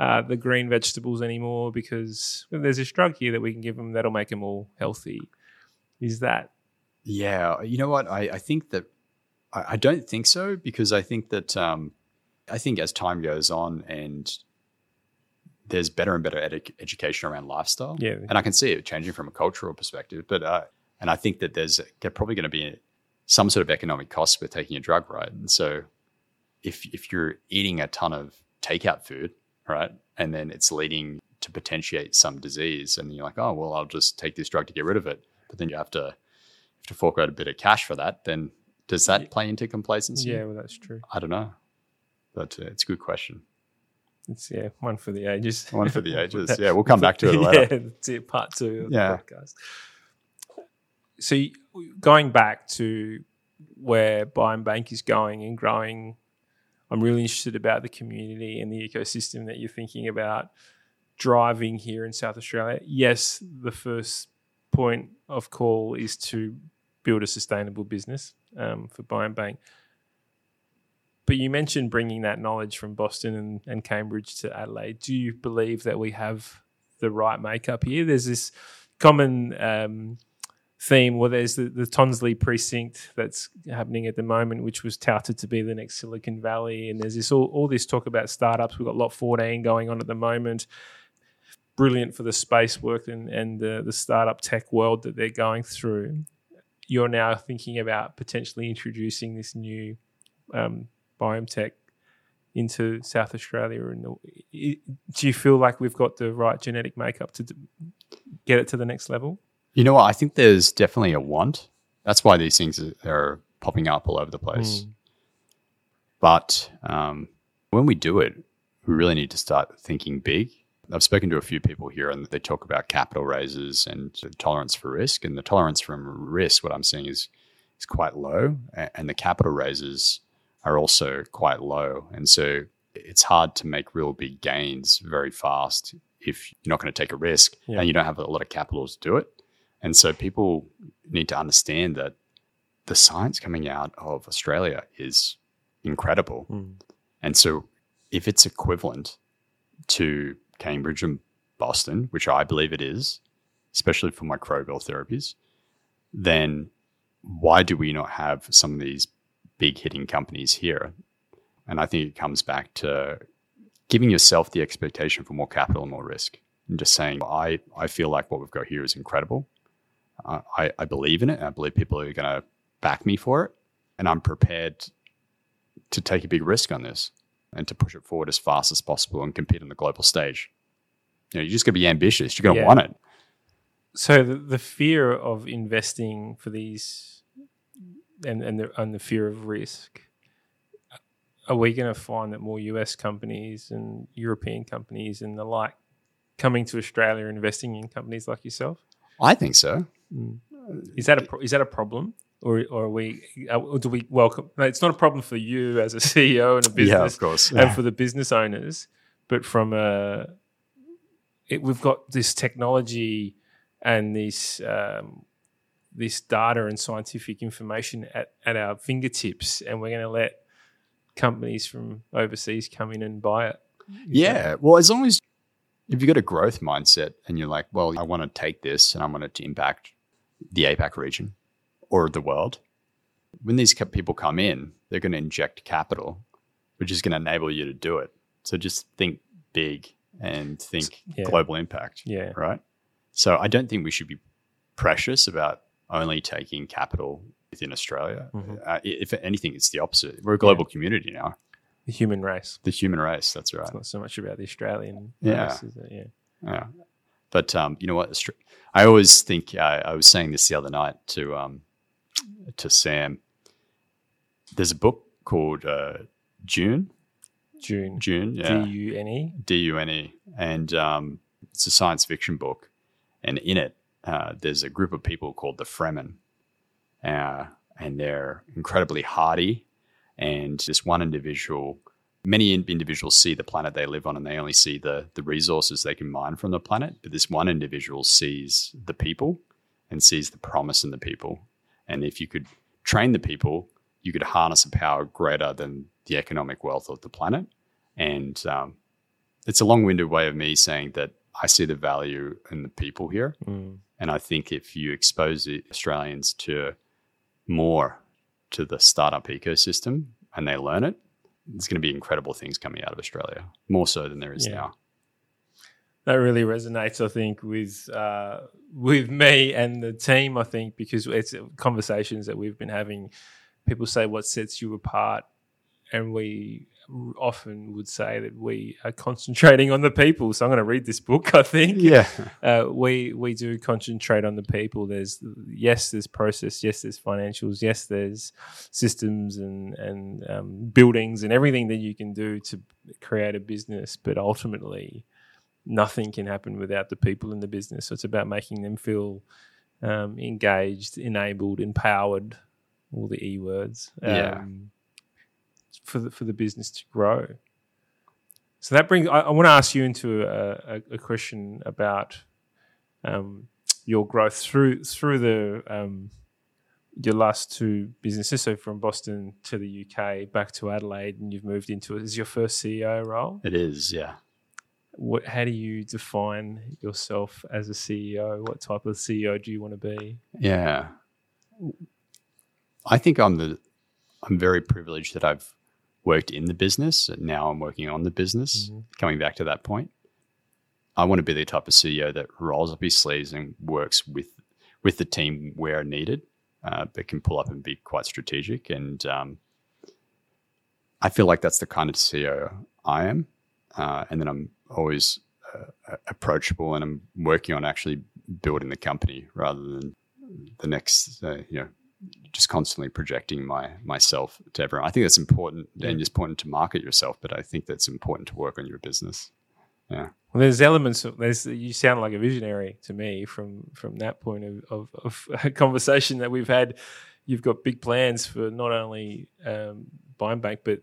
Uh, the green vegetables anymore because there's this drug here that we can give them that'll make them all healthy. Is that Yeah, you know what? I, I think that I, I don't think so because I think that um, I think as time goes on and there's better and better edu- education around lifestyle. Yeah. and I can see it changing from a cultural perspective. But uh, and I think that there's there probably going to be some sort of economic cost with taking a drug, right? And so if if you're eating a ton of takeout food, right, and then it's leading to potentiate some disease, and you're like, oh well, I'll just take this drug to get rid of it, but then you have to have to fork out a bit of cash for that. Then does that play into complacency? yeah? Well, that's true. I don't know, but uh, it's a good question. It's yeah, one for the ages. One for the ages. Yeah, we'll come back to it later. yeah, that's it. Part two of Yeah. the podcast. So going back to where Biome Bank is going and growing, I'm really interested about the community and the ecosystem that you're thinking about driving here in South Australia. Yes, the first point of call is to build a sustainable business um, for Biome Bank. But you mentioned bringing that knowledge from Boston and, and Cambridge to Adelaide. Do you believe that we have the right makeup here? There's this common um, theme where there's the, the Tonsley precinct that's happening at the moment, which was touted to be the next Silicon Valley. And there's this all, all this talk about startups. We've got Lot 14 going on at the moment. Brilliant for the space work and, and the, the startup tech world that they're going through. You're now thinking about potentially introducing this new um, biotech into South Australia. And do you feel like we've got the right genetic makeup to get it to the next level? You know what? I think there's definitely a want. That's why these things are- are popping up all over the place. But um, when we do it, we really need to start thinking big. I've spoken to a few people here and they talk about capital raises and tolerance for risk. And the tolerance from risk, what I'm seeing is is quite low. And the capital raises are also quite low. And so it's hard to make real big gains very fast if you're not going to take a risk Yeah. and you don't have a lot of capital to do it. And so people need to understand that the science coming out of Australia is incredible. Hmm. And so if it's equivalent to Cambridge and Boston, which I believe it is, especially for microbial therapies, then why do we not have some of these big hitting companies here? And I think it comes back to giving yourself the expectation for more capital and more risk and just saying, I, I feel like what we've got here is incredible. Uh, I, I believe in it. And I believe people are going to back me for it. And I'm prepared to take a big risk on this and to push it forward as fast as possible and compete on the global stage. You know, you're just going to be ambitious. You're going to Yeah. want it. So the, the fear of investing for these and and the, and the fear of risk. Are we going to find that more US companies and European companies and the like coming to Australia investing in companies like yourself? I think so. Is that a pro- is that a problem, or or are we uh, or do we welcome? No, it's not a problem for you as a CEO and a business, Yeah, of course. and for the business owners, but from a it, we've got this technology and this um, this data and scientific information at, at our fingertips, and we're going to let companies from overseas come in and buy it. Yeah. Well, as long as if you've got a growth mindset and you're like, well, I want to take this and I want it to impact the APAC region or the world, when these people come in, they're going to inject capital, which is going to enable you to do it. So just think big and think Yeah. global impact, Yeah. right? So I don't think we should be precious about only taking capital within Australia. Mhm. Uh, if anything, it's the opposite. We're a global community now. The human race. The human race, that's right. It's not so much about the Australian Yeah. race, is it? Yeah. Yeah. But um, you know what? I always think uh, I was saying this the other night to um, to Sam. There's a book called uh, June. June. June, yeah, D U N E. D U N E, and um, it's a science fiction book. And in it, uh, there's a group of people called the Fremen, uh, and they're incredibly hardy. And this one individual, many individuals see the planet they live on, and they only see the the resources they can mine from the planet. But this one individual sees the people and sees the promise in the people. And if you could train the people, you could harness a power greater than the economic wealth of the planet. And um, it's a long-winded way of me saying that I see the value in the people here. Mm. And I think if you expose the Australians to more to the startup ecosystem and they learn it, there's going to be incredible things coming out of Australia, more so than there is Yeah. now. That really resonates, I think, with uh, with me and the team. I think because it's conversations that we've been having. People say what sets you apart, and we often would say that we are concentrating on the people. So I'm going to read this book. I think Yeah. uh, we we do concentrate on the people. There's yes, there's process. Yes, there's financials. Yes, there's systems and and um, buildings and everything that you can do to create a business. But ultimately, nothing can happen without the people in the business. So it's about making them feel um, engaged, enabled, empowered. All the e words. Yeah. For the, for the business to grow. So that brings. I, I want to ask you into a, a, a question about um, your growth through through the um, your last two businesses. So from Boston to the UK, back to Adelaide, and you've moved into it. Is your first CEO role? It is, yeah. What? How do you define yourself as a CEO? What type of CEO do you want to be? Yeah. I think I'm the I'm very privileged that I've worked in the business and now I'm working on the business. Mhm. Coming back to that point. I want to be the type of CEO that rolls up his sleeves and works with with the team where needed, uh, but can pull up and be quite strategic. And um, I feel like that's the kind of CEO I am. Uh, and then I'm always uh, approachable and I'm working on actually building the company rather than the next, uh, you know, just constantly projecting my myself to everyone. I think that's important and it's important to market yourself, but I think that's important to work on your business. Yeah. Well, there's elements of there's you sound like a visionary to me from from that point of, of, of conversation that we've had. You've got big plans for not only um, Bank, but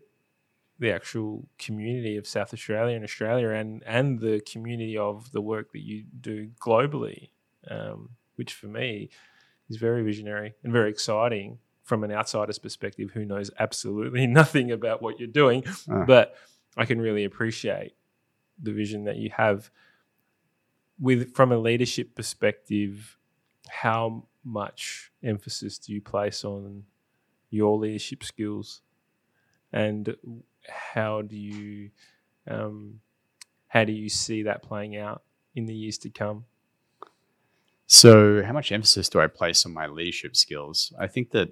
the actual community of South Australia and Australia, and and the community of the work that you do globally, um, which for me is very visionary and very exciting from an outsider's perspective who knows absolutely nothing about what you're doing, Ah. but I can really appreciate the vision that you have. With from a leadership perspective how much emphasis do you place on your leadership skills? And how do you um, how do you see that playing out in the years to come So, how much emphasis do I place on my leadership skills? I think that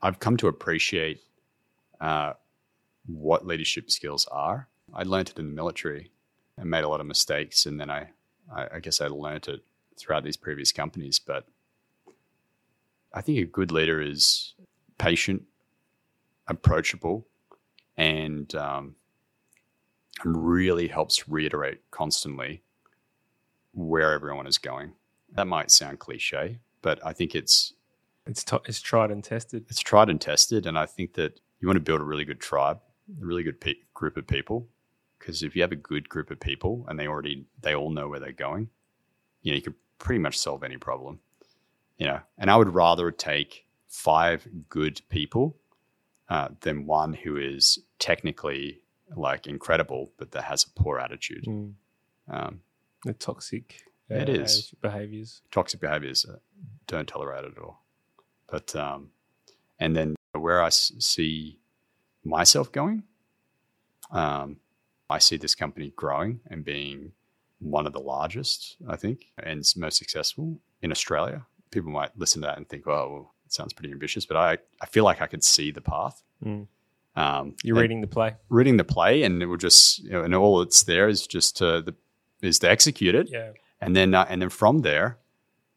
I've come to appreciate uh, what leadership skills are. I learned it in the military and made a lot of mistakes, and then I, I, I guess I learned it throughout these previous companies. But I think a good leader is patient, approachable, and um, really helps reiterate constantly where everyone is going. That might sound cliche, but I think it's it's t- it's tried and tested it's tried and tested, and I think that you want to build a really good tribe, a really good pe- group of people, because if you have a good group of people and they already they all know where they're going, you know you could pretty much solve any problem. You know, and I would rather take five good people uh, than one who is technically like incredible but that has a poor attitude. Mm, Um, the toxic It is. behaviors toxic behaviors uh, don't tolerate it at all. But um, and then where I s- see myself going, um, I see this company growing and being one of the largest, I think, and most successful in Australia. People might listen to that and think, "Oh, well, it sounds pretty ambitious," but I, I feel like I could see the path. Mm. Um, You're reading the play. reading the play, and it will just, you know, and all that's there is just to the is to execute it, Yeah. and then uh, and then from there,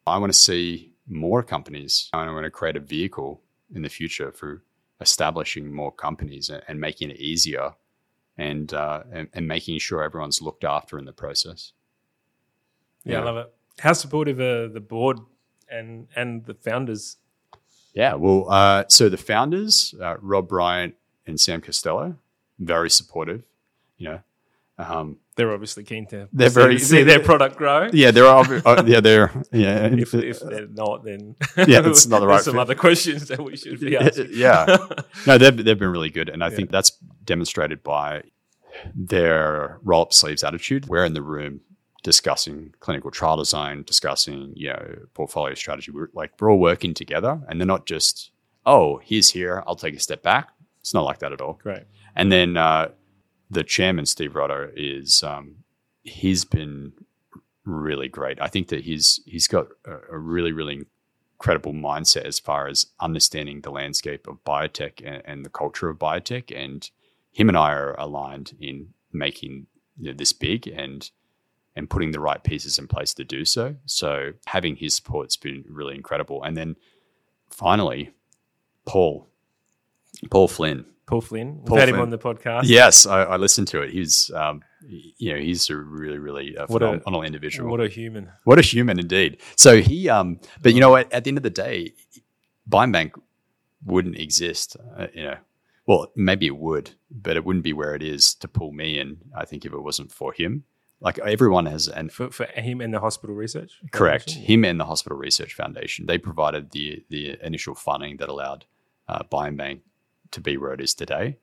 I want to see more companies. And I want to create a vehicle in the future for establishing more companies and, and making it easier, and, uh, and and making sure everyone's looked after in the process. Yeah, I love it. How supportive are the board and and the founders? Yeah, well, uh, so the founders, uh, Rob Bryant and Sam Costello, very supportive. You know, um, They're obviously keen to They're see, very- see their product grow. yeah, they're obvi- uh, yeah, they're yeah. If, if they're not, then Yeah, that's not the right some fit. other questions that we should be asking. yeah, no, they've they've been really good, and I Yeah. think that's demonstrated by their roll up sleeves attitude. We're in the room discussing clinical trial design, discussing you know portfolio strategy. We're like we're all working together, and they're not just oh he's here, I'll take a step back. It's not like that at all. Great. And then uh, the chairman, Steve Rotto, is um, he's been really great. I think that he's he's got a, a really really incredible mindset as far as understanding the landscape of biotech and, and the culture of biotech. And him and I are aligned in making you know, this big and and putting the right pieces in place to do so. So having his support's been really incredible. And then finally, Paul, Paul Flynn. Paul Flynn. Paul had him on the podcast. Yes, I, I listened to it. He's, um, you know, he's a really, really uh, What a- individual. What a human. What a human indeed. So he, um, but you know what? At the end of the day, Biome Bank wouldn't exist. Uh, you know, well, maybe it would, but it wouldn't be where it is to pull me in. I think if it wasn't for him, like everyone has an For, for him and the hospital research? correct Foundation? him and the Hospital Research Foundation. They provided the the initial funding that allowed uh, Biome Bank to be where it is today,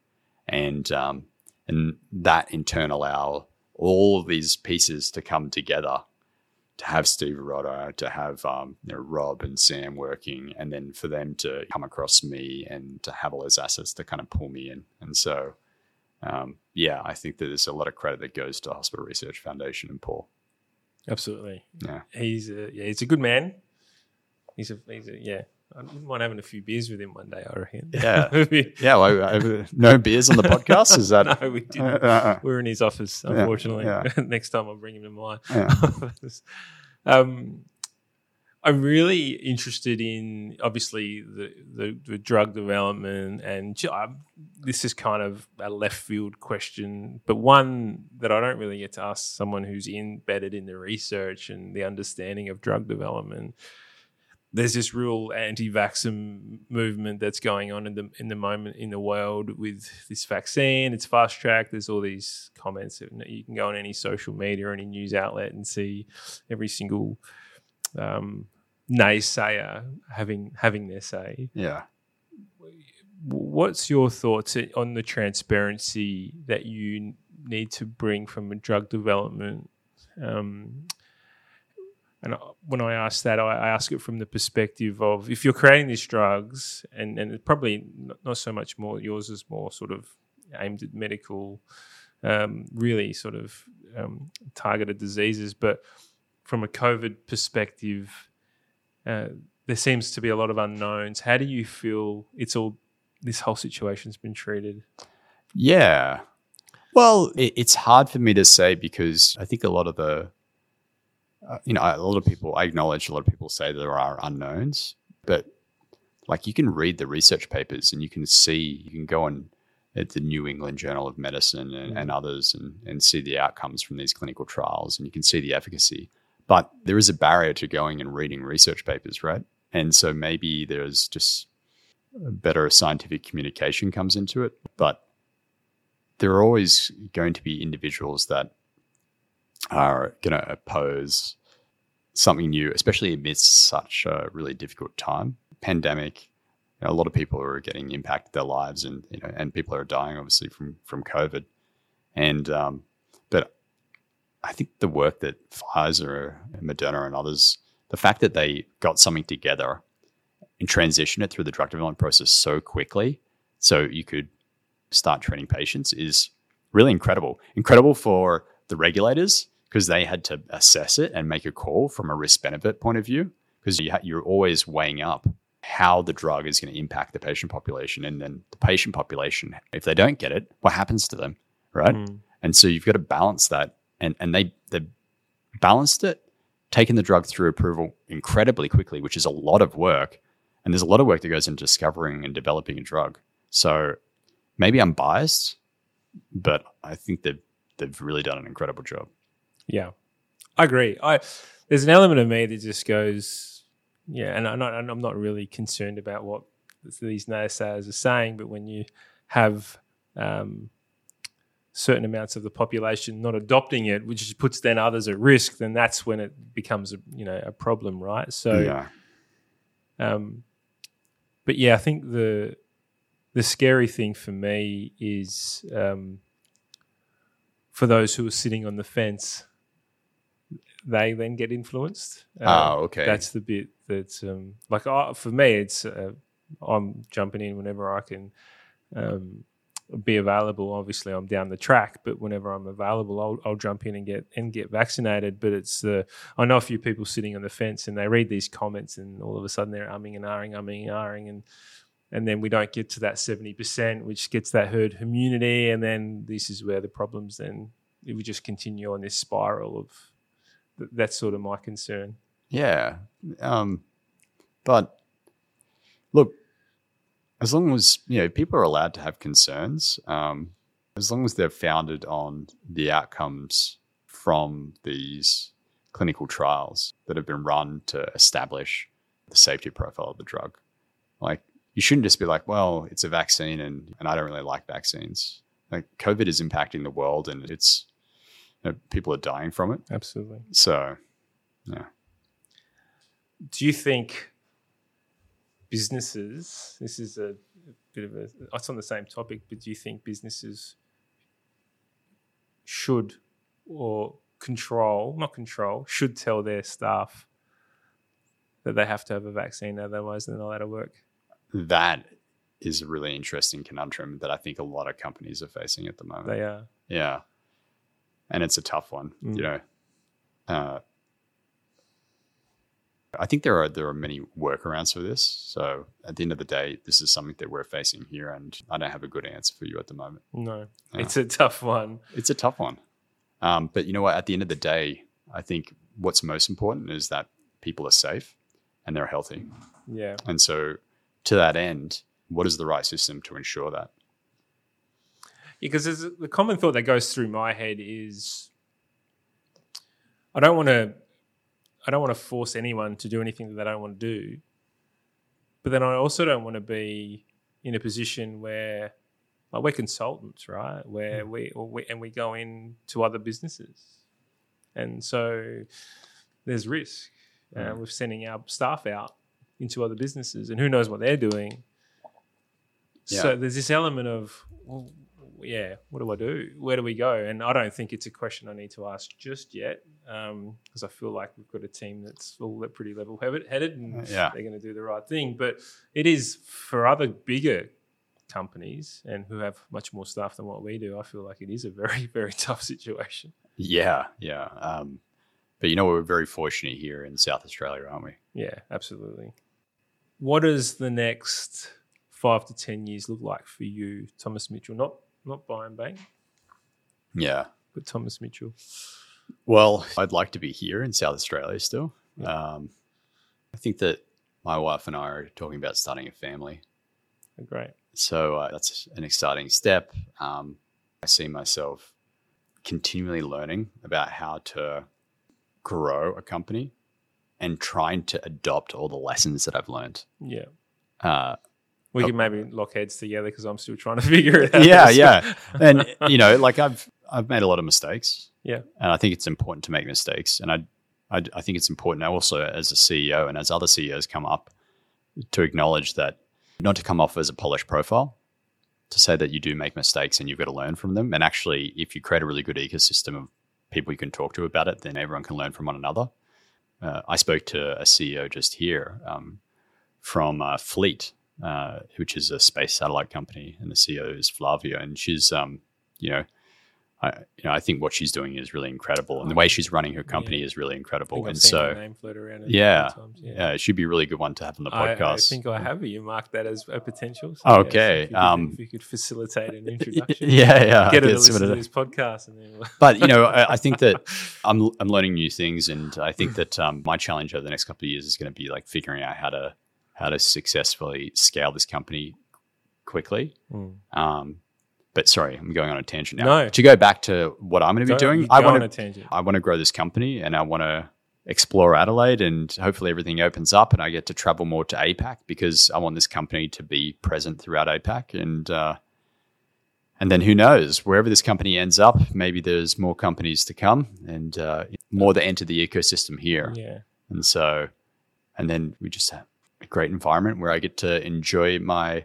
and um, and that in turn allow all of these pieces to come together to have Steve Rotto, to have um, you know, Rob and Sam working, and then for them to come across me and to have all those assets to kind of pull me in. And so, um, yeah, I think that there's a lot of credit that goes to Hospital Research Foundation and Paul. Absolutely. Yeah. He's a, yeah, he's a good man. He's a, he's a, yeah. I wouldn't mind having a few beers with him one day, I reckon. Yeah. Yeah, well, no beers on the podcast. Is that? no, we didn't. Uh, uh, we were in his office, unfortunately. yeah. Next time I'll bring him to mine. Yeah. um, I'm really interested in obviously the, the, the drug development, and I'm- this is kind of a left field question, but one that I don't really get to ask someone who's embedded in the research and the understanding of drug development. There's this real anti-vaccine movement that's going on in the in the moment in the world with this vaccine. It's fast tracked. There's all these comments. that You can go on any social media or any news outlet and see every single um, naysayer having having their say. yeah. What's your thoughts on the transparency that you need to bring from a drug development? Um, and when I ask that, I ask it from the perspective of if you're creating these drugs, and and probably not not so much more yours is more sort of aimed at medical, um, really sort of um, targeted diseases, but from a COVID perspective, uh, there seems to be a lot of unknowns. How do you feel it's all this whole situation's been treated? Yeah. Well, it, it's hard for me to say because I think a lot of the, uh, you know, a lot of people, I acknowledge a lot of people say there are unknowns, but like you can read the research papers and you can see, you can go on at the New England Journal of Medicine and, and others and, and see the outcomes from these clinical trials and you can see the efficacy. But there is a barrier to going and reading research papers, right? And so maybe there's just better scientific communication comes into it. But there are always going to be individuals that are going to oppose something new, especially amidst such a really difficult time. Pandemic, you know, a lot of people are getting impacted their lives, and you know, and people are dying obviously from from COVID. And um, but I think the work that Pfizer and Moderna and others, the fact that they got something together and transitioned it through the drug development process so quickly so you could start treating patients is really incredible. Incredible for the regulators because they had to assess it and make a call from a risk benefit point of view because you ha- you're always weighing up how the drug is going to impact the patient population and then the patient population if they don't get it what happens to them right? Mm. and so you've got to balance that and and they they balanced it taking the drug through approval incredibly quickly which is a lot of work and there's a lot of work that goes into discovering and developing a drug. So maybe i'm biased but i think they've they've really done an incredible job Yeah, I agree. I there's an element of me that just goes, yeah, and I'm not, I'm not really concerned about what these naysayers are saying, but when you have um, certain amounts of the population not adopting it, which puts then others at risk, then that's when it becomes a you know a problem, right? So, yeah um, but yeah, I think the the scary thing for me is um, for those who are sitting on the fence, they then get influenced. Oh, okay. That's the bit that, um, like uh, for me. It's uh, I'm jumping in whenever I can um, be available. Obviously, I'm down the track, but whenever I'm available, I'll, I'll jump in and get and get vaccinated. But it's the I know a few people sitting on the fence and they read these comments and all of a sudden they're umming and ahhing, umming and ahhing, and and then we don't get to that seventy percent, which gets that herd immunity, and then this is where the problems then if we just continue on this spiral of th- that's sort of my concern. Yeah. Um, but look, as long as you know people are allowed to have concerns, um, as long as they're founded on the outcomes from these clinical trials that have been run to establish the safety profile of the drug. Like you shouldn't just be like, well, it's a vaccine and, and I don't really like vaccines. Like COVID is impacting the world and it's people are dying from it. Absolutely. So yeah. do you think businesses this is a bit of a it's on the same topic but do you think businesses should or control not control should tell their staff that they have to have a vaccine otherwise they're not allowed to work that is a really interesting conundrum that I think a lot of companies are facing at the moment. they are yeah. And it's a tough one, Mm. you know. Uh, I think there are there are many workarounds for this. So at the end of the day, this is something that we're facing here, and I don't have a good answer for you at the moment. no Yeah. it's a tough one It's a tough one, um, but you know what? At the end of the day, I think what's most important is that people are safe and they're healthy. yeah And so, to that end, what is the right system to ensure that? Because there's the common thought that goes through my head is I don't want to I don't want to force anyone to do anything that they don't want to do. But then I also don't want to be in a position where like we're consultants, right? Where we, or we and we go in to other businesses. And so there's risk. Uh, Mm. we're sending our staff out into other businesses and who knows what they're doing. So there's this element of, well, yeah, what do I do? Where do we go? And I don't think it's a question I need to ask just yet, because I feel like we've got a team that's all pretty level headed and Yeah. they're going to do the right thing. But it is for other bigger companies and who have much more staff than what we do. I feel like it is a very, very tough situation. Yeah, yeah. Um, but you know, we're very fortunate here in South Australia, aren't we? Yeah, absolutely. What does the next five to ten years look like for you, Thomas Mitchell? Not not Biome Bank, Yeah. but Thomas Mitchell. Well, I'd like to be here in South Australia still. Um, I think that my wife and I are talking about starting a family. Great. So uh, that's an exciting step. Um, I see myself continually learning about how to grow a company and trying to adopt all the lessons that I've learned. Yeah. Uh, We Oh. can maybe lock heads together because I'm still trying to figure it out. yeah, yeah. And you know, like I've I've made a lot of mistakes. Yeah. And I think it's important to make mistakes. And I I, I think it's important also as a CEO and as other CEOs come up to acknowledge that not to come off as a polished profile, to say that you do make mistakes and you've got to learn from them. And actually, if you create a really good ecosystem of people you can talk to about it, then everyone can learn from one another. Uh, I spoke to a CEO just here um, from uh, Fleet, uh, which is a space satellite company, and the CEO is Flavia, and she's um, you know. I, you know, I think what she's doing is really incredible, and the way she's running her company Yeah. is really I incredible. And so, her name float around. a Yeah. times, yeah, she'd be a really good one to have on the podcast. I think I have you marked that as a potential. So Oh, yes, okay. if you, could, Um, if you could facilitate an introduction, yeah, yeah. get her to listen to this podcast, and then we'll- but you know, I, I think that I'm I'm learning new things, and I think that um, my challenge over the next couple of years is going to be like figuring out how to how to successfully scale this company quickly. Mm. Um, but sorry, I'm going on a tangent now. No. To go back to what I'm going to be doing, I want to. I want to grow this company, and I want to explore Adelaide, and hopefully everything opens up, and I get to travel more to APAC because I want this company to be present throughout APAC, and uh, and then who knows wherever this company ends up, maybe there's more companies to come, and uh, more that enter the ecosystem here, Yeah, and so, and then we just great environment where I get to enjoy my.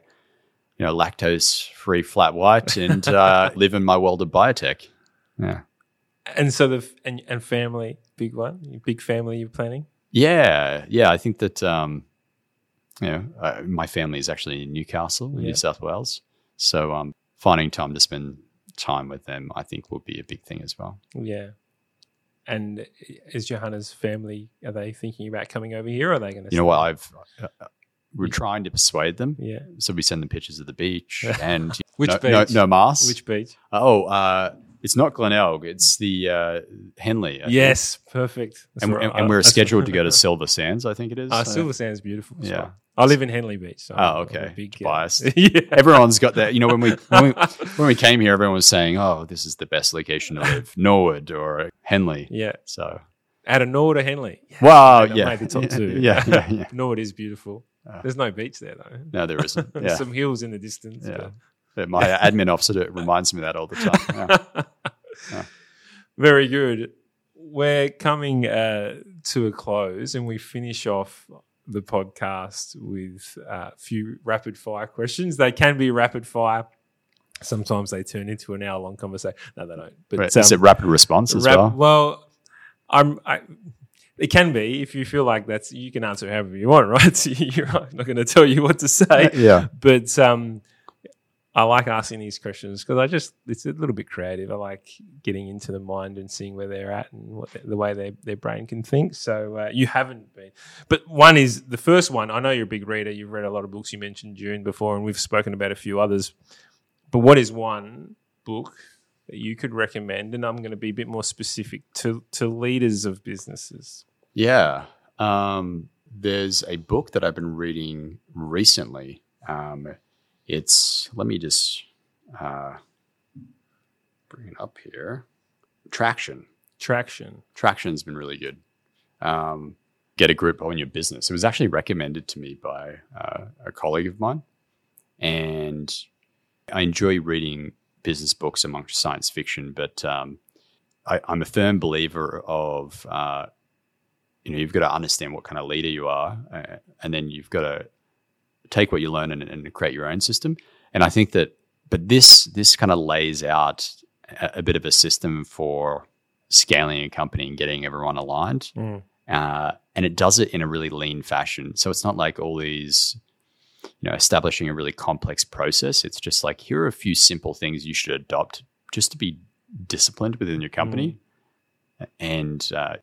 You know, lactose-free flat white, and uh, live in my world of biotech. Yeah. and so the f- and and family, big one, big family you're planning. Yeah, yeah. I think that um, you know uh, my family is actually in Newcastle, in Yeah. New South Wales. So um, finding time to spend time with them, I think, will be a big thing as well. Yeah. And is Johanna's family? Are they thinking about coming over here? Or are they going to? You know what? I've uh, uh, we're trying to persuade them, Yeah. so we send them pictures of the beach and Which no, beach? no, no mask. Which beach? oh, uh, it's not Glenelg. It's the uh, Henley. I think. Yes, perfect. And, what and, and we're scheduled to go to Silver Sands. I think it is. Ah, Uh, Silver Sands beautiful. yeah. well. I live in Henley Beach. So Oh, okay. Big, uh, Biased. yeah. Everyone's got that. You know, when we, when we when we came here, everyone was saying, "Oh, this is the best location to live, Norwood or Henley." yeah. So, Out of Norwood or Henley. Yeah. wow, made- yeah, the top two. yeah, yeah, yeah. Norwood is beautiful. Ah. There's no beach there though. No, there isn't. There's Yeah, Some hills in the distance. Yeah. but- But my admin officer reminds me of that all the time. Yeah. Yeah. Very good. We're coming uh, to a close, and we finish off the podcast with a few rapid fire questions. They can be rapid fire. Sometimes they turn into an hour long conversation. No, they don't. But Right, is it um, rapid response as rap- well? well, I'm. I, it can be if you feel like that's you can answer however you want, right? So you're I'm not going to tell you what to say yeah, but um, I like asking these questions because I just it's a little bit creative. I like getting into the mind and seeing where they're at and what the, way they, their brain can think. So uh, you haven't been, but one is the first one. I know you're a big reader. You've read a lot of books. You mentioned Dune before, and we've spoken about a few others. But what is one book that you could recommend? And I'm going to be a bit more specific to to leaders of businesses. yeah. Um, there's a book that I've been reading recently. Um, it's let me just uh, bring it up here. Traction. Traction. Traction's been really good. Um, get a grip on your business. It was actually recommended to me by uh, a colleague of mine, and I enjoy reading business books amongst science fiction. But um, I, I'm a firm believer of uh, you know you've got to understand what kind of leader you are, uh, and then you've got to take what you learn and, and create your own system. And I think that, but this this kind of lays out a, a bit of a system for scaling a company and getting everyone aligned. Mm. Uh, and it does it in a really lean fashion. So it's not like all these, you know, establishing a really complex process. It's just like here are a few simple things you should adopt just to be disciplined within your company. And uh,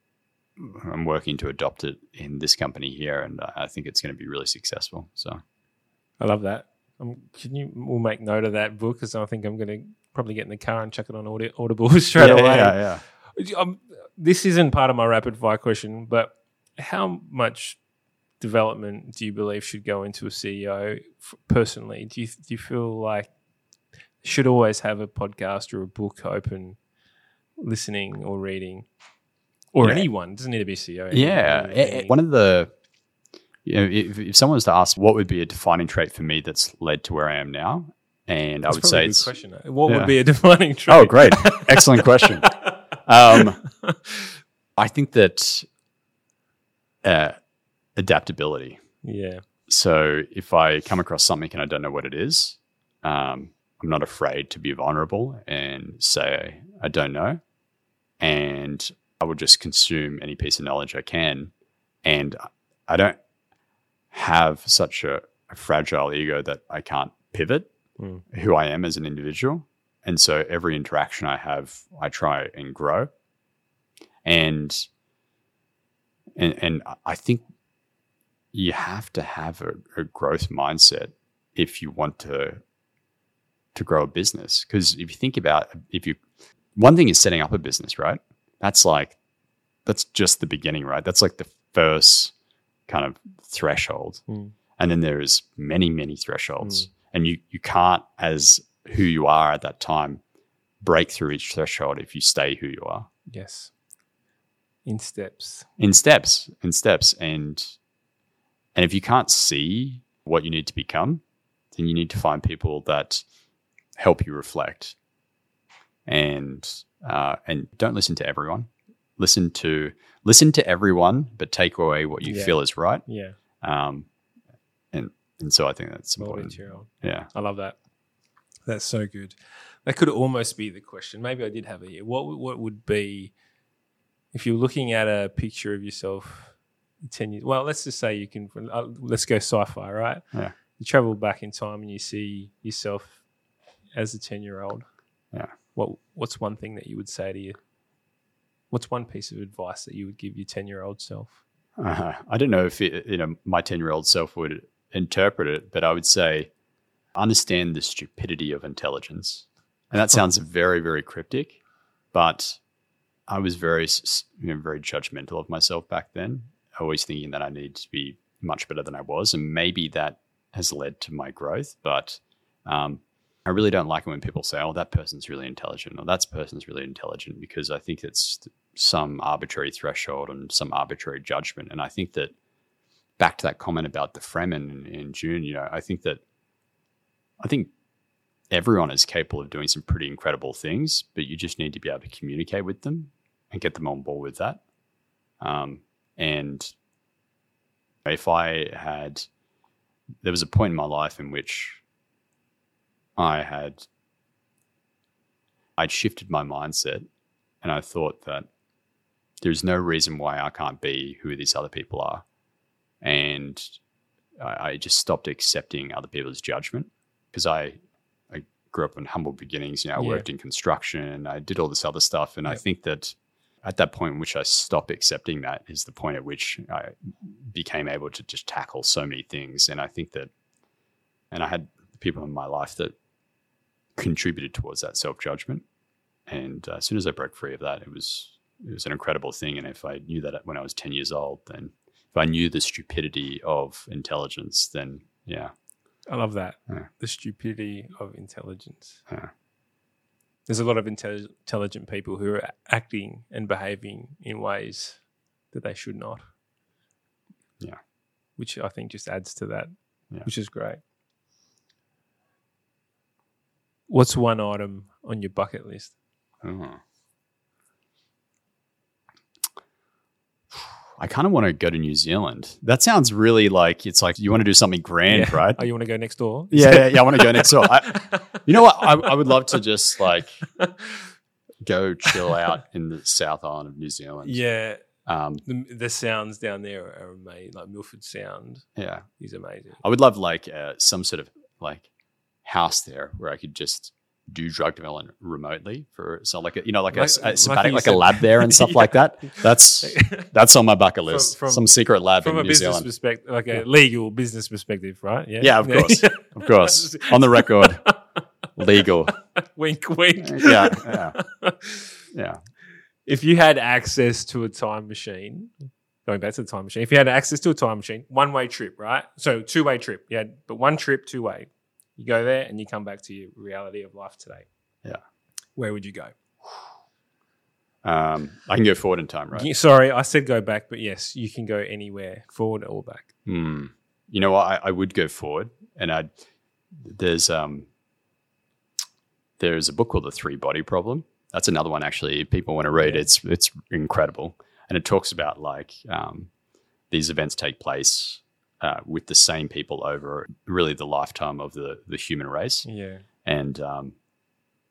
I'm working to adopt it in this company here, and I think it's going to be really successful. So I love that. Um, can you? We'll make note of that book because I think I'm going to probably get in the car and chuck it on Audi- Audible straight yeah, away. yeah, yeah. Um, this isn't part of my rapid fire question, but how much development do you believe should go into a CEO f- personally? Do you do you feel like should always have a podcast or a book open, listening or reading, or Yeah. anyone doesn't need to be a CEO. Yeah, anyone, one of the you know, if, if someone was to ask what would be a defining trait for me that's led to where I am now, and I would say a good it's question. What yeah. would be a defining trait? oh great, excellent question. Um, I think that uh, adaptability. yeah, So if I come across something and I don't know what it is, um, I'm not afraid to be vulnerable and say I don't know, and I will just consume any piece of knowledge I can. And I don't. Have such a, a fragile ego that I can't pivot Mm. who I am as an individual. And so every interaction I have, I try and grow. And and and I think you have to have a, a growth mindset if you want to to grow a business. Because if you think about if you one thing is setting up a business, right? That's like that's just the beginning, right? That's like the first kind of threshold. Mm. And then there's many, many thresholds. And you you can't, as who you are at that time, break through each threshold if you stay who you are. Yes. In steps. In steps, in steps. And and if you can't see what you need to become, then you need to find people that help you reflect. And uh, and don't listen to everyone. Listen to listen to everyone, but take away what you Yeah. feel is right. Yeah. Um, and and so I think that's Mold important. into. Yeah. I love that. That's so good. That could almost be the question. Maybe I did have it here. What would- what would be if you're looking at a picture of yourself ten years? Well, let's just say you can. Uh, let's go sci-fi, right? Yeah. You travel back in time and you see yourself as a ten-year-old. Yeah. What What's one thing that you would say to you? What's one piece of advice that you would give your ten-year-old self? Uh, I don't know if it, you know my ten year old self would interpret it, but I would say understand the stupidity of intelligence, and that sounds very very cryptic, but I was very you know, very judgmental of myself back then, always thinking that I needed to be much better than I was, and maybe that has led to my growth, but. Um, I really don't like it when people say, "Oh, that person's really intelligent," or "That person's really intelligent," because I think it's some arbitrary threshold and some arbitrary judgment. And I think that back to that comment about the Fremen in, in Dune, you know, I think that I think everyone is capable of doing some pretty incredible things, but you just need to be able to communicate with them and get them on board with that. Um, and if I had, there was a point in my life in which I had, I'd shifted my mindset and I thought that there's no reason why I can't be who these other people are. And I, I just stopped accepting other people's judgment because I, I grew up in humble beginnings. You know, I Yeah. worked in construction, I did all this other stuff. And I think that at that point in which I stopped accepting that is the point at which I became able to just tackle so many things. And I think that, and I had people in my life that contributed towards that self judgment. And uh, as soon as I broke free of that, it was it was an incredible thing. And if I knew that when I was ten years old, then if I knew the stupidity of intelligence, then yeah, I love that. Yeah. The stupidity of intelligence. Yeah. There's a lot of intelli- intelligent people who are acting and behaving in ways that they should not. Yeah. Which I think just adds to that, Yeah. which is great. What's one item on your bucket list? Oh. I kind of want to go to New Zealand. That sounds really like it's like you want to do something grand, right? Oh, you want to go next door? Yeah, yeah, yeah. I want to go next door. I, you know what? I, I would love to just like go chill out in the South Island of New Zealand. yeah. Um, The, the sounds down there are amazing. Like Milford Sound yeah. is amazing. I would love like uh, some sort of like house there where I could just do drug development remotely for so like a, you know like, Like- a, like a sabbatic, you like a lab there and stuff Yeah. like that. That's that's on my bucket list. from- some secret lab From in a New business Zealand. perspective, like a legal business perspective, right? Yeah. Yeah, of course. Of course, on the record, legal. wink, wink. Yeah, yeah, yeah. if you had access to a time machine, going back to the time machine, if you had access to a time machine, one way trip, right? So two way trip. yeah, but one trip, two way. You go there and you come back to your reality of life today. Yeah. Where would you go? Um, I can go forward in time, right? You- Sorry, I said go back, but yes, you can go anywhere, forward or back. Hmm. You know what? I, I would go forward, and I there's um there's a book called The Three Body Problem. That's another one actually. People want to read Yeah. it's it's incredible, and it talks about like um, these events take place uh, with the same people over really the lifetime of the the human race, Yeah. and um,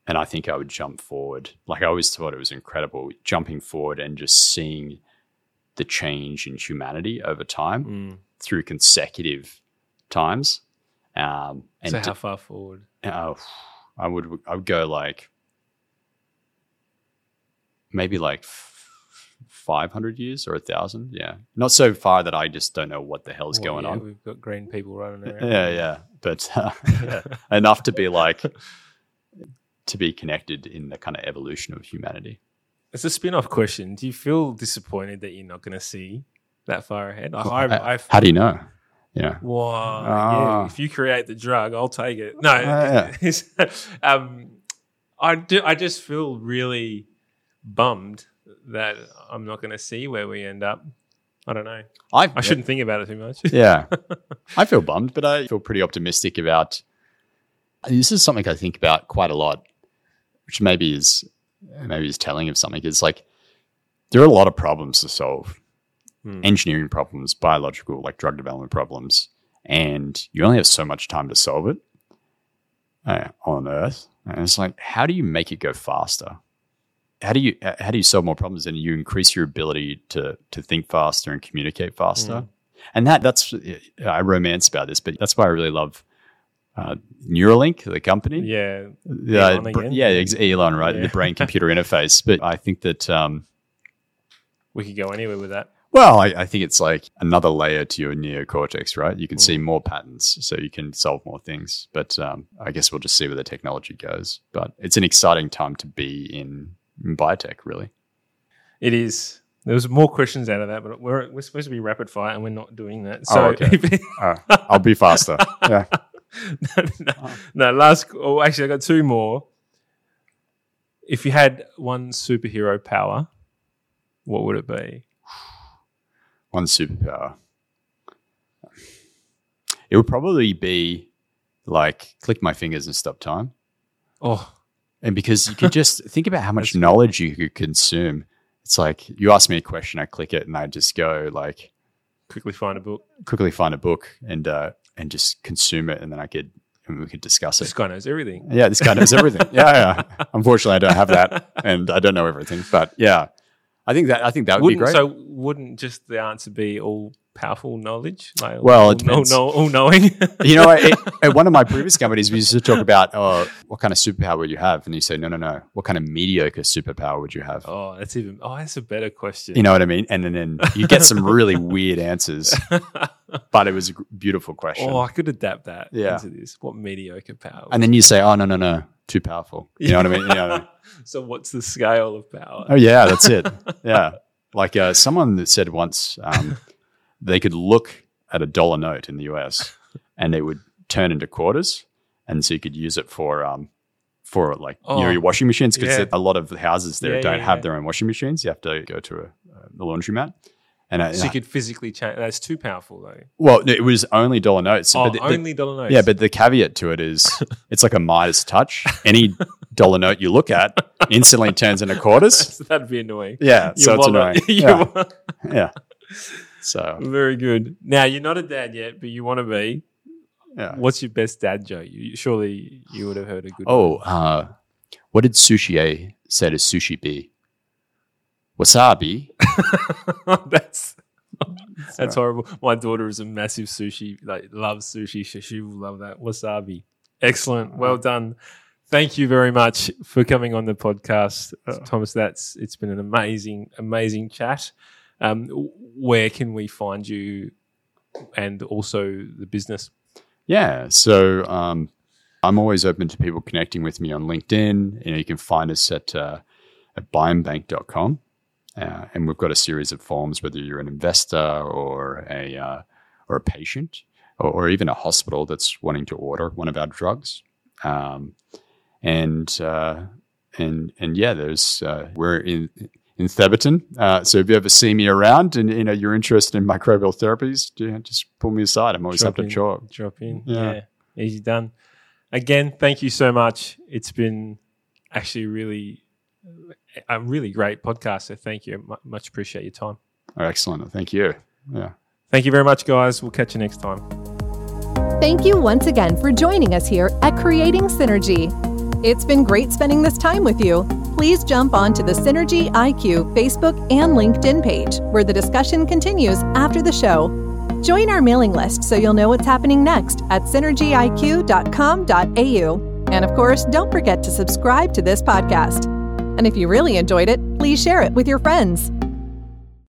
and I think I would jump forward. Like I always thought it was incredible jumping forward and just seeing the change in humanity over time Mm. through consecutive times. Um, and So how far forward? Oh, I would I would go like maybe like five hundred years or a thousand. Yeah, not so far that I just don't know what the hell's Well, going yeah, on. We've got green people running around. Yeah, yeah, but uh, yeah, enough to be like to be connected in the kind of evolution of humanity. It's a spin-off question. Do you feel disappointed that you're not going to see that far ahead? I, I, How do you know? Yeah, Wow. Ah. Yeah. If you create the drug, I'll take it. No. Ah, um, I do. I just feel really bummed that I'm not going to see where we end up. I don't know. I, I shouldn't think about it too much. yeah, I feel bummed, but I feel pretty optimistic about. This is something I think about quite a lot, which maybe is maybe is telling of something. Is like there are a lot of problems to solve, Hmm. engineering problems, biological, like drug development problems, and you only have so much time to solve it uh, on Earth. And it's like, how do you make it go faster? How do you how do you solve more problems and you increase your ability to to think faster and communicate faster? Mm. And that that's I romance about this, but that's why I really love uh, Neuralink, the company. Yeah. Yeah, Elon br- yeah, Elon, right? Yeah. The brain computer interface. But I think that, um, We could go anywhere with that. well, I, I think it's like another layer to your neocortex, right? You can see Mm. more patterns, so you can solve more things. But um, I guess we'll just see where the technology goes. But it's an exciting time to be in, in biotech, really. It is. There was more questions out of that, but we're, we're supposed to be rapid fire and we're not doing that. Oh, So okay. Uh, I'll be faster. Yeah. no, no, no, last. Oh, actually, I got two more. If you had one superhero power, what would it be? One superpower. It would probably be like click my fingers and stop time. Oh, And because you could just think about how much knowledge you could consume. It's like you ask me a question, I click it, and I just go like quickly find a book. quickly find a book and uh, and just consume it, and then I could and we could discuss This it. This guy knows everything. Yeah, this guy knows everything. yeah, yeah. Unfortunately, I don't have that, and I don't know everything. But yeah, I think that I think that would Wouldn't be great. so? Wouldn't just the answer be all powerful knowledge? Like Well, all, it all, all knowing. you know, at, at one of my previous companies, we used to talk about oh, what kind of superpower would you have, and you say, no, no, no. What kind of mediocre superpower would you have? oh, that's even. Oh, that's a better question. You know what I mean? And then, then you get some really weird answers, but it was a beautiful question. oh, I could adapt that Yeah. into this. What mediocre power? and then you say, oh, no, no, no, too powerful. You know what I mean? You know, so what's the scale of power? oh, yeah, that's it. Yeah. Like uh, someone that said once um, they could look at a dollar note in the US and it would turn into quarters. And so you could use it for, um, for like you know, Oh, your washing machines because yeah. a lot of houses there Yeah, don't yeah, have their own washing machines. You have to go to a, a laundromat. And I, So you could physically change. That's too powerful though. well, it was only dollar notes. Oh, but the- the- only dollar notes. Yeah, but the caveat to it is it's like a Midas touch. Any dollar note you look at instantly turns into quarters. that'd be annoying. Yeah, Your so it's annoying. your Yeah, yeah. So Very good. Now you're not a dad yet, but you want to be. yeah. What's your best dad joke? You, surely you would have heard a good. Oh, uh, what did Sushi A say to Sushi B? Wasabi. that's that's horrible. My daughter is a massive sushi, like loves sushi. She, she will love that wasabi. Excellent. Well done. Thank you very much for coming on the podcast, Thomas. That's it's been an amazing, amazing chat. Um, where can we find you, and also the business? Yeah. So um, I'm always open to people connecting with me on LinkedIn. You know, you can find us at uh, at biomebank.com. Uh, and we've got a series of forms, whether you're an investor or a uh, or a patient or, or even a hospital that's wanting to order one of our drugs. Um, and uh, and and yeah, there's uh, we're in in Theberton. Uh, so if you ever see me around and you know you're interested in microbial therapies, just pull me aside. I'm always Drop happy to in. talk. Drop in. Yeah. Yeah. Easy done. Again, thank you so much. It's been actually really a really great podcast. So thank you. Mu- Much appreciate your time. Oh, excellent. Thank you. Yeah. Thank you very much, guys. We'll catch you next time. Thank you once again for joining us here at Creating Synergy. It's been great spending this time with you. please jump onto the Synergy IQ Facebook and LinkedIn page, where the discussion continues after the show. Join our mailing list so you'll know what's happening next at synergyiq.com.au. And of course, don't forget to subscribe to this podcast. And if you really enjoyed it, please share it with your friends.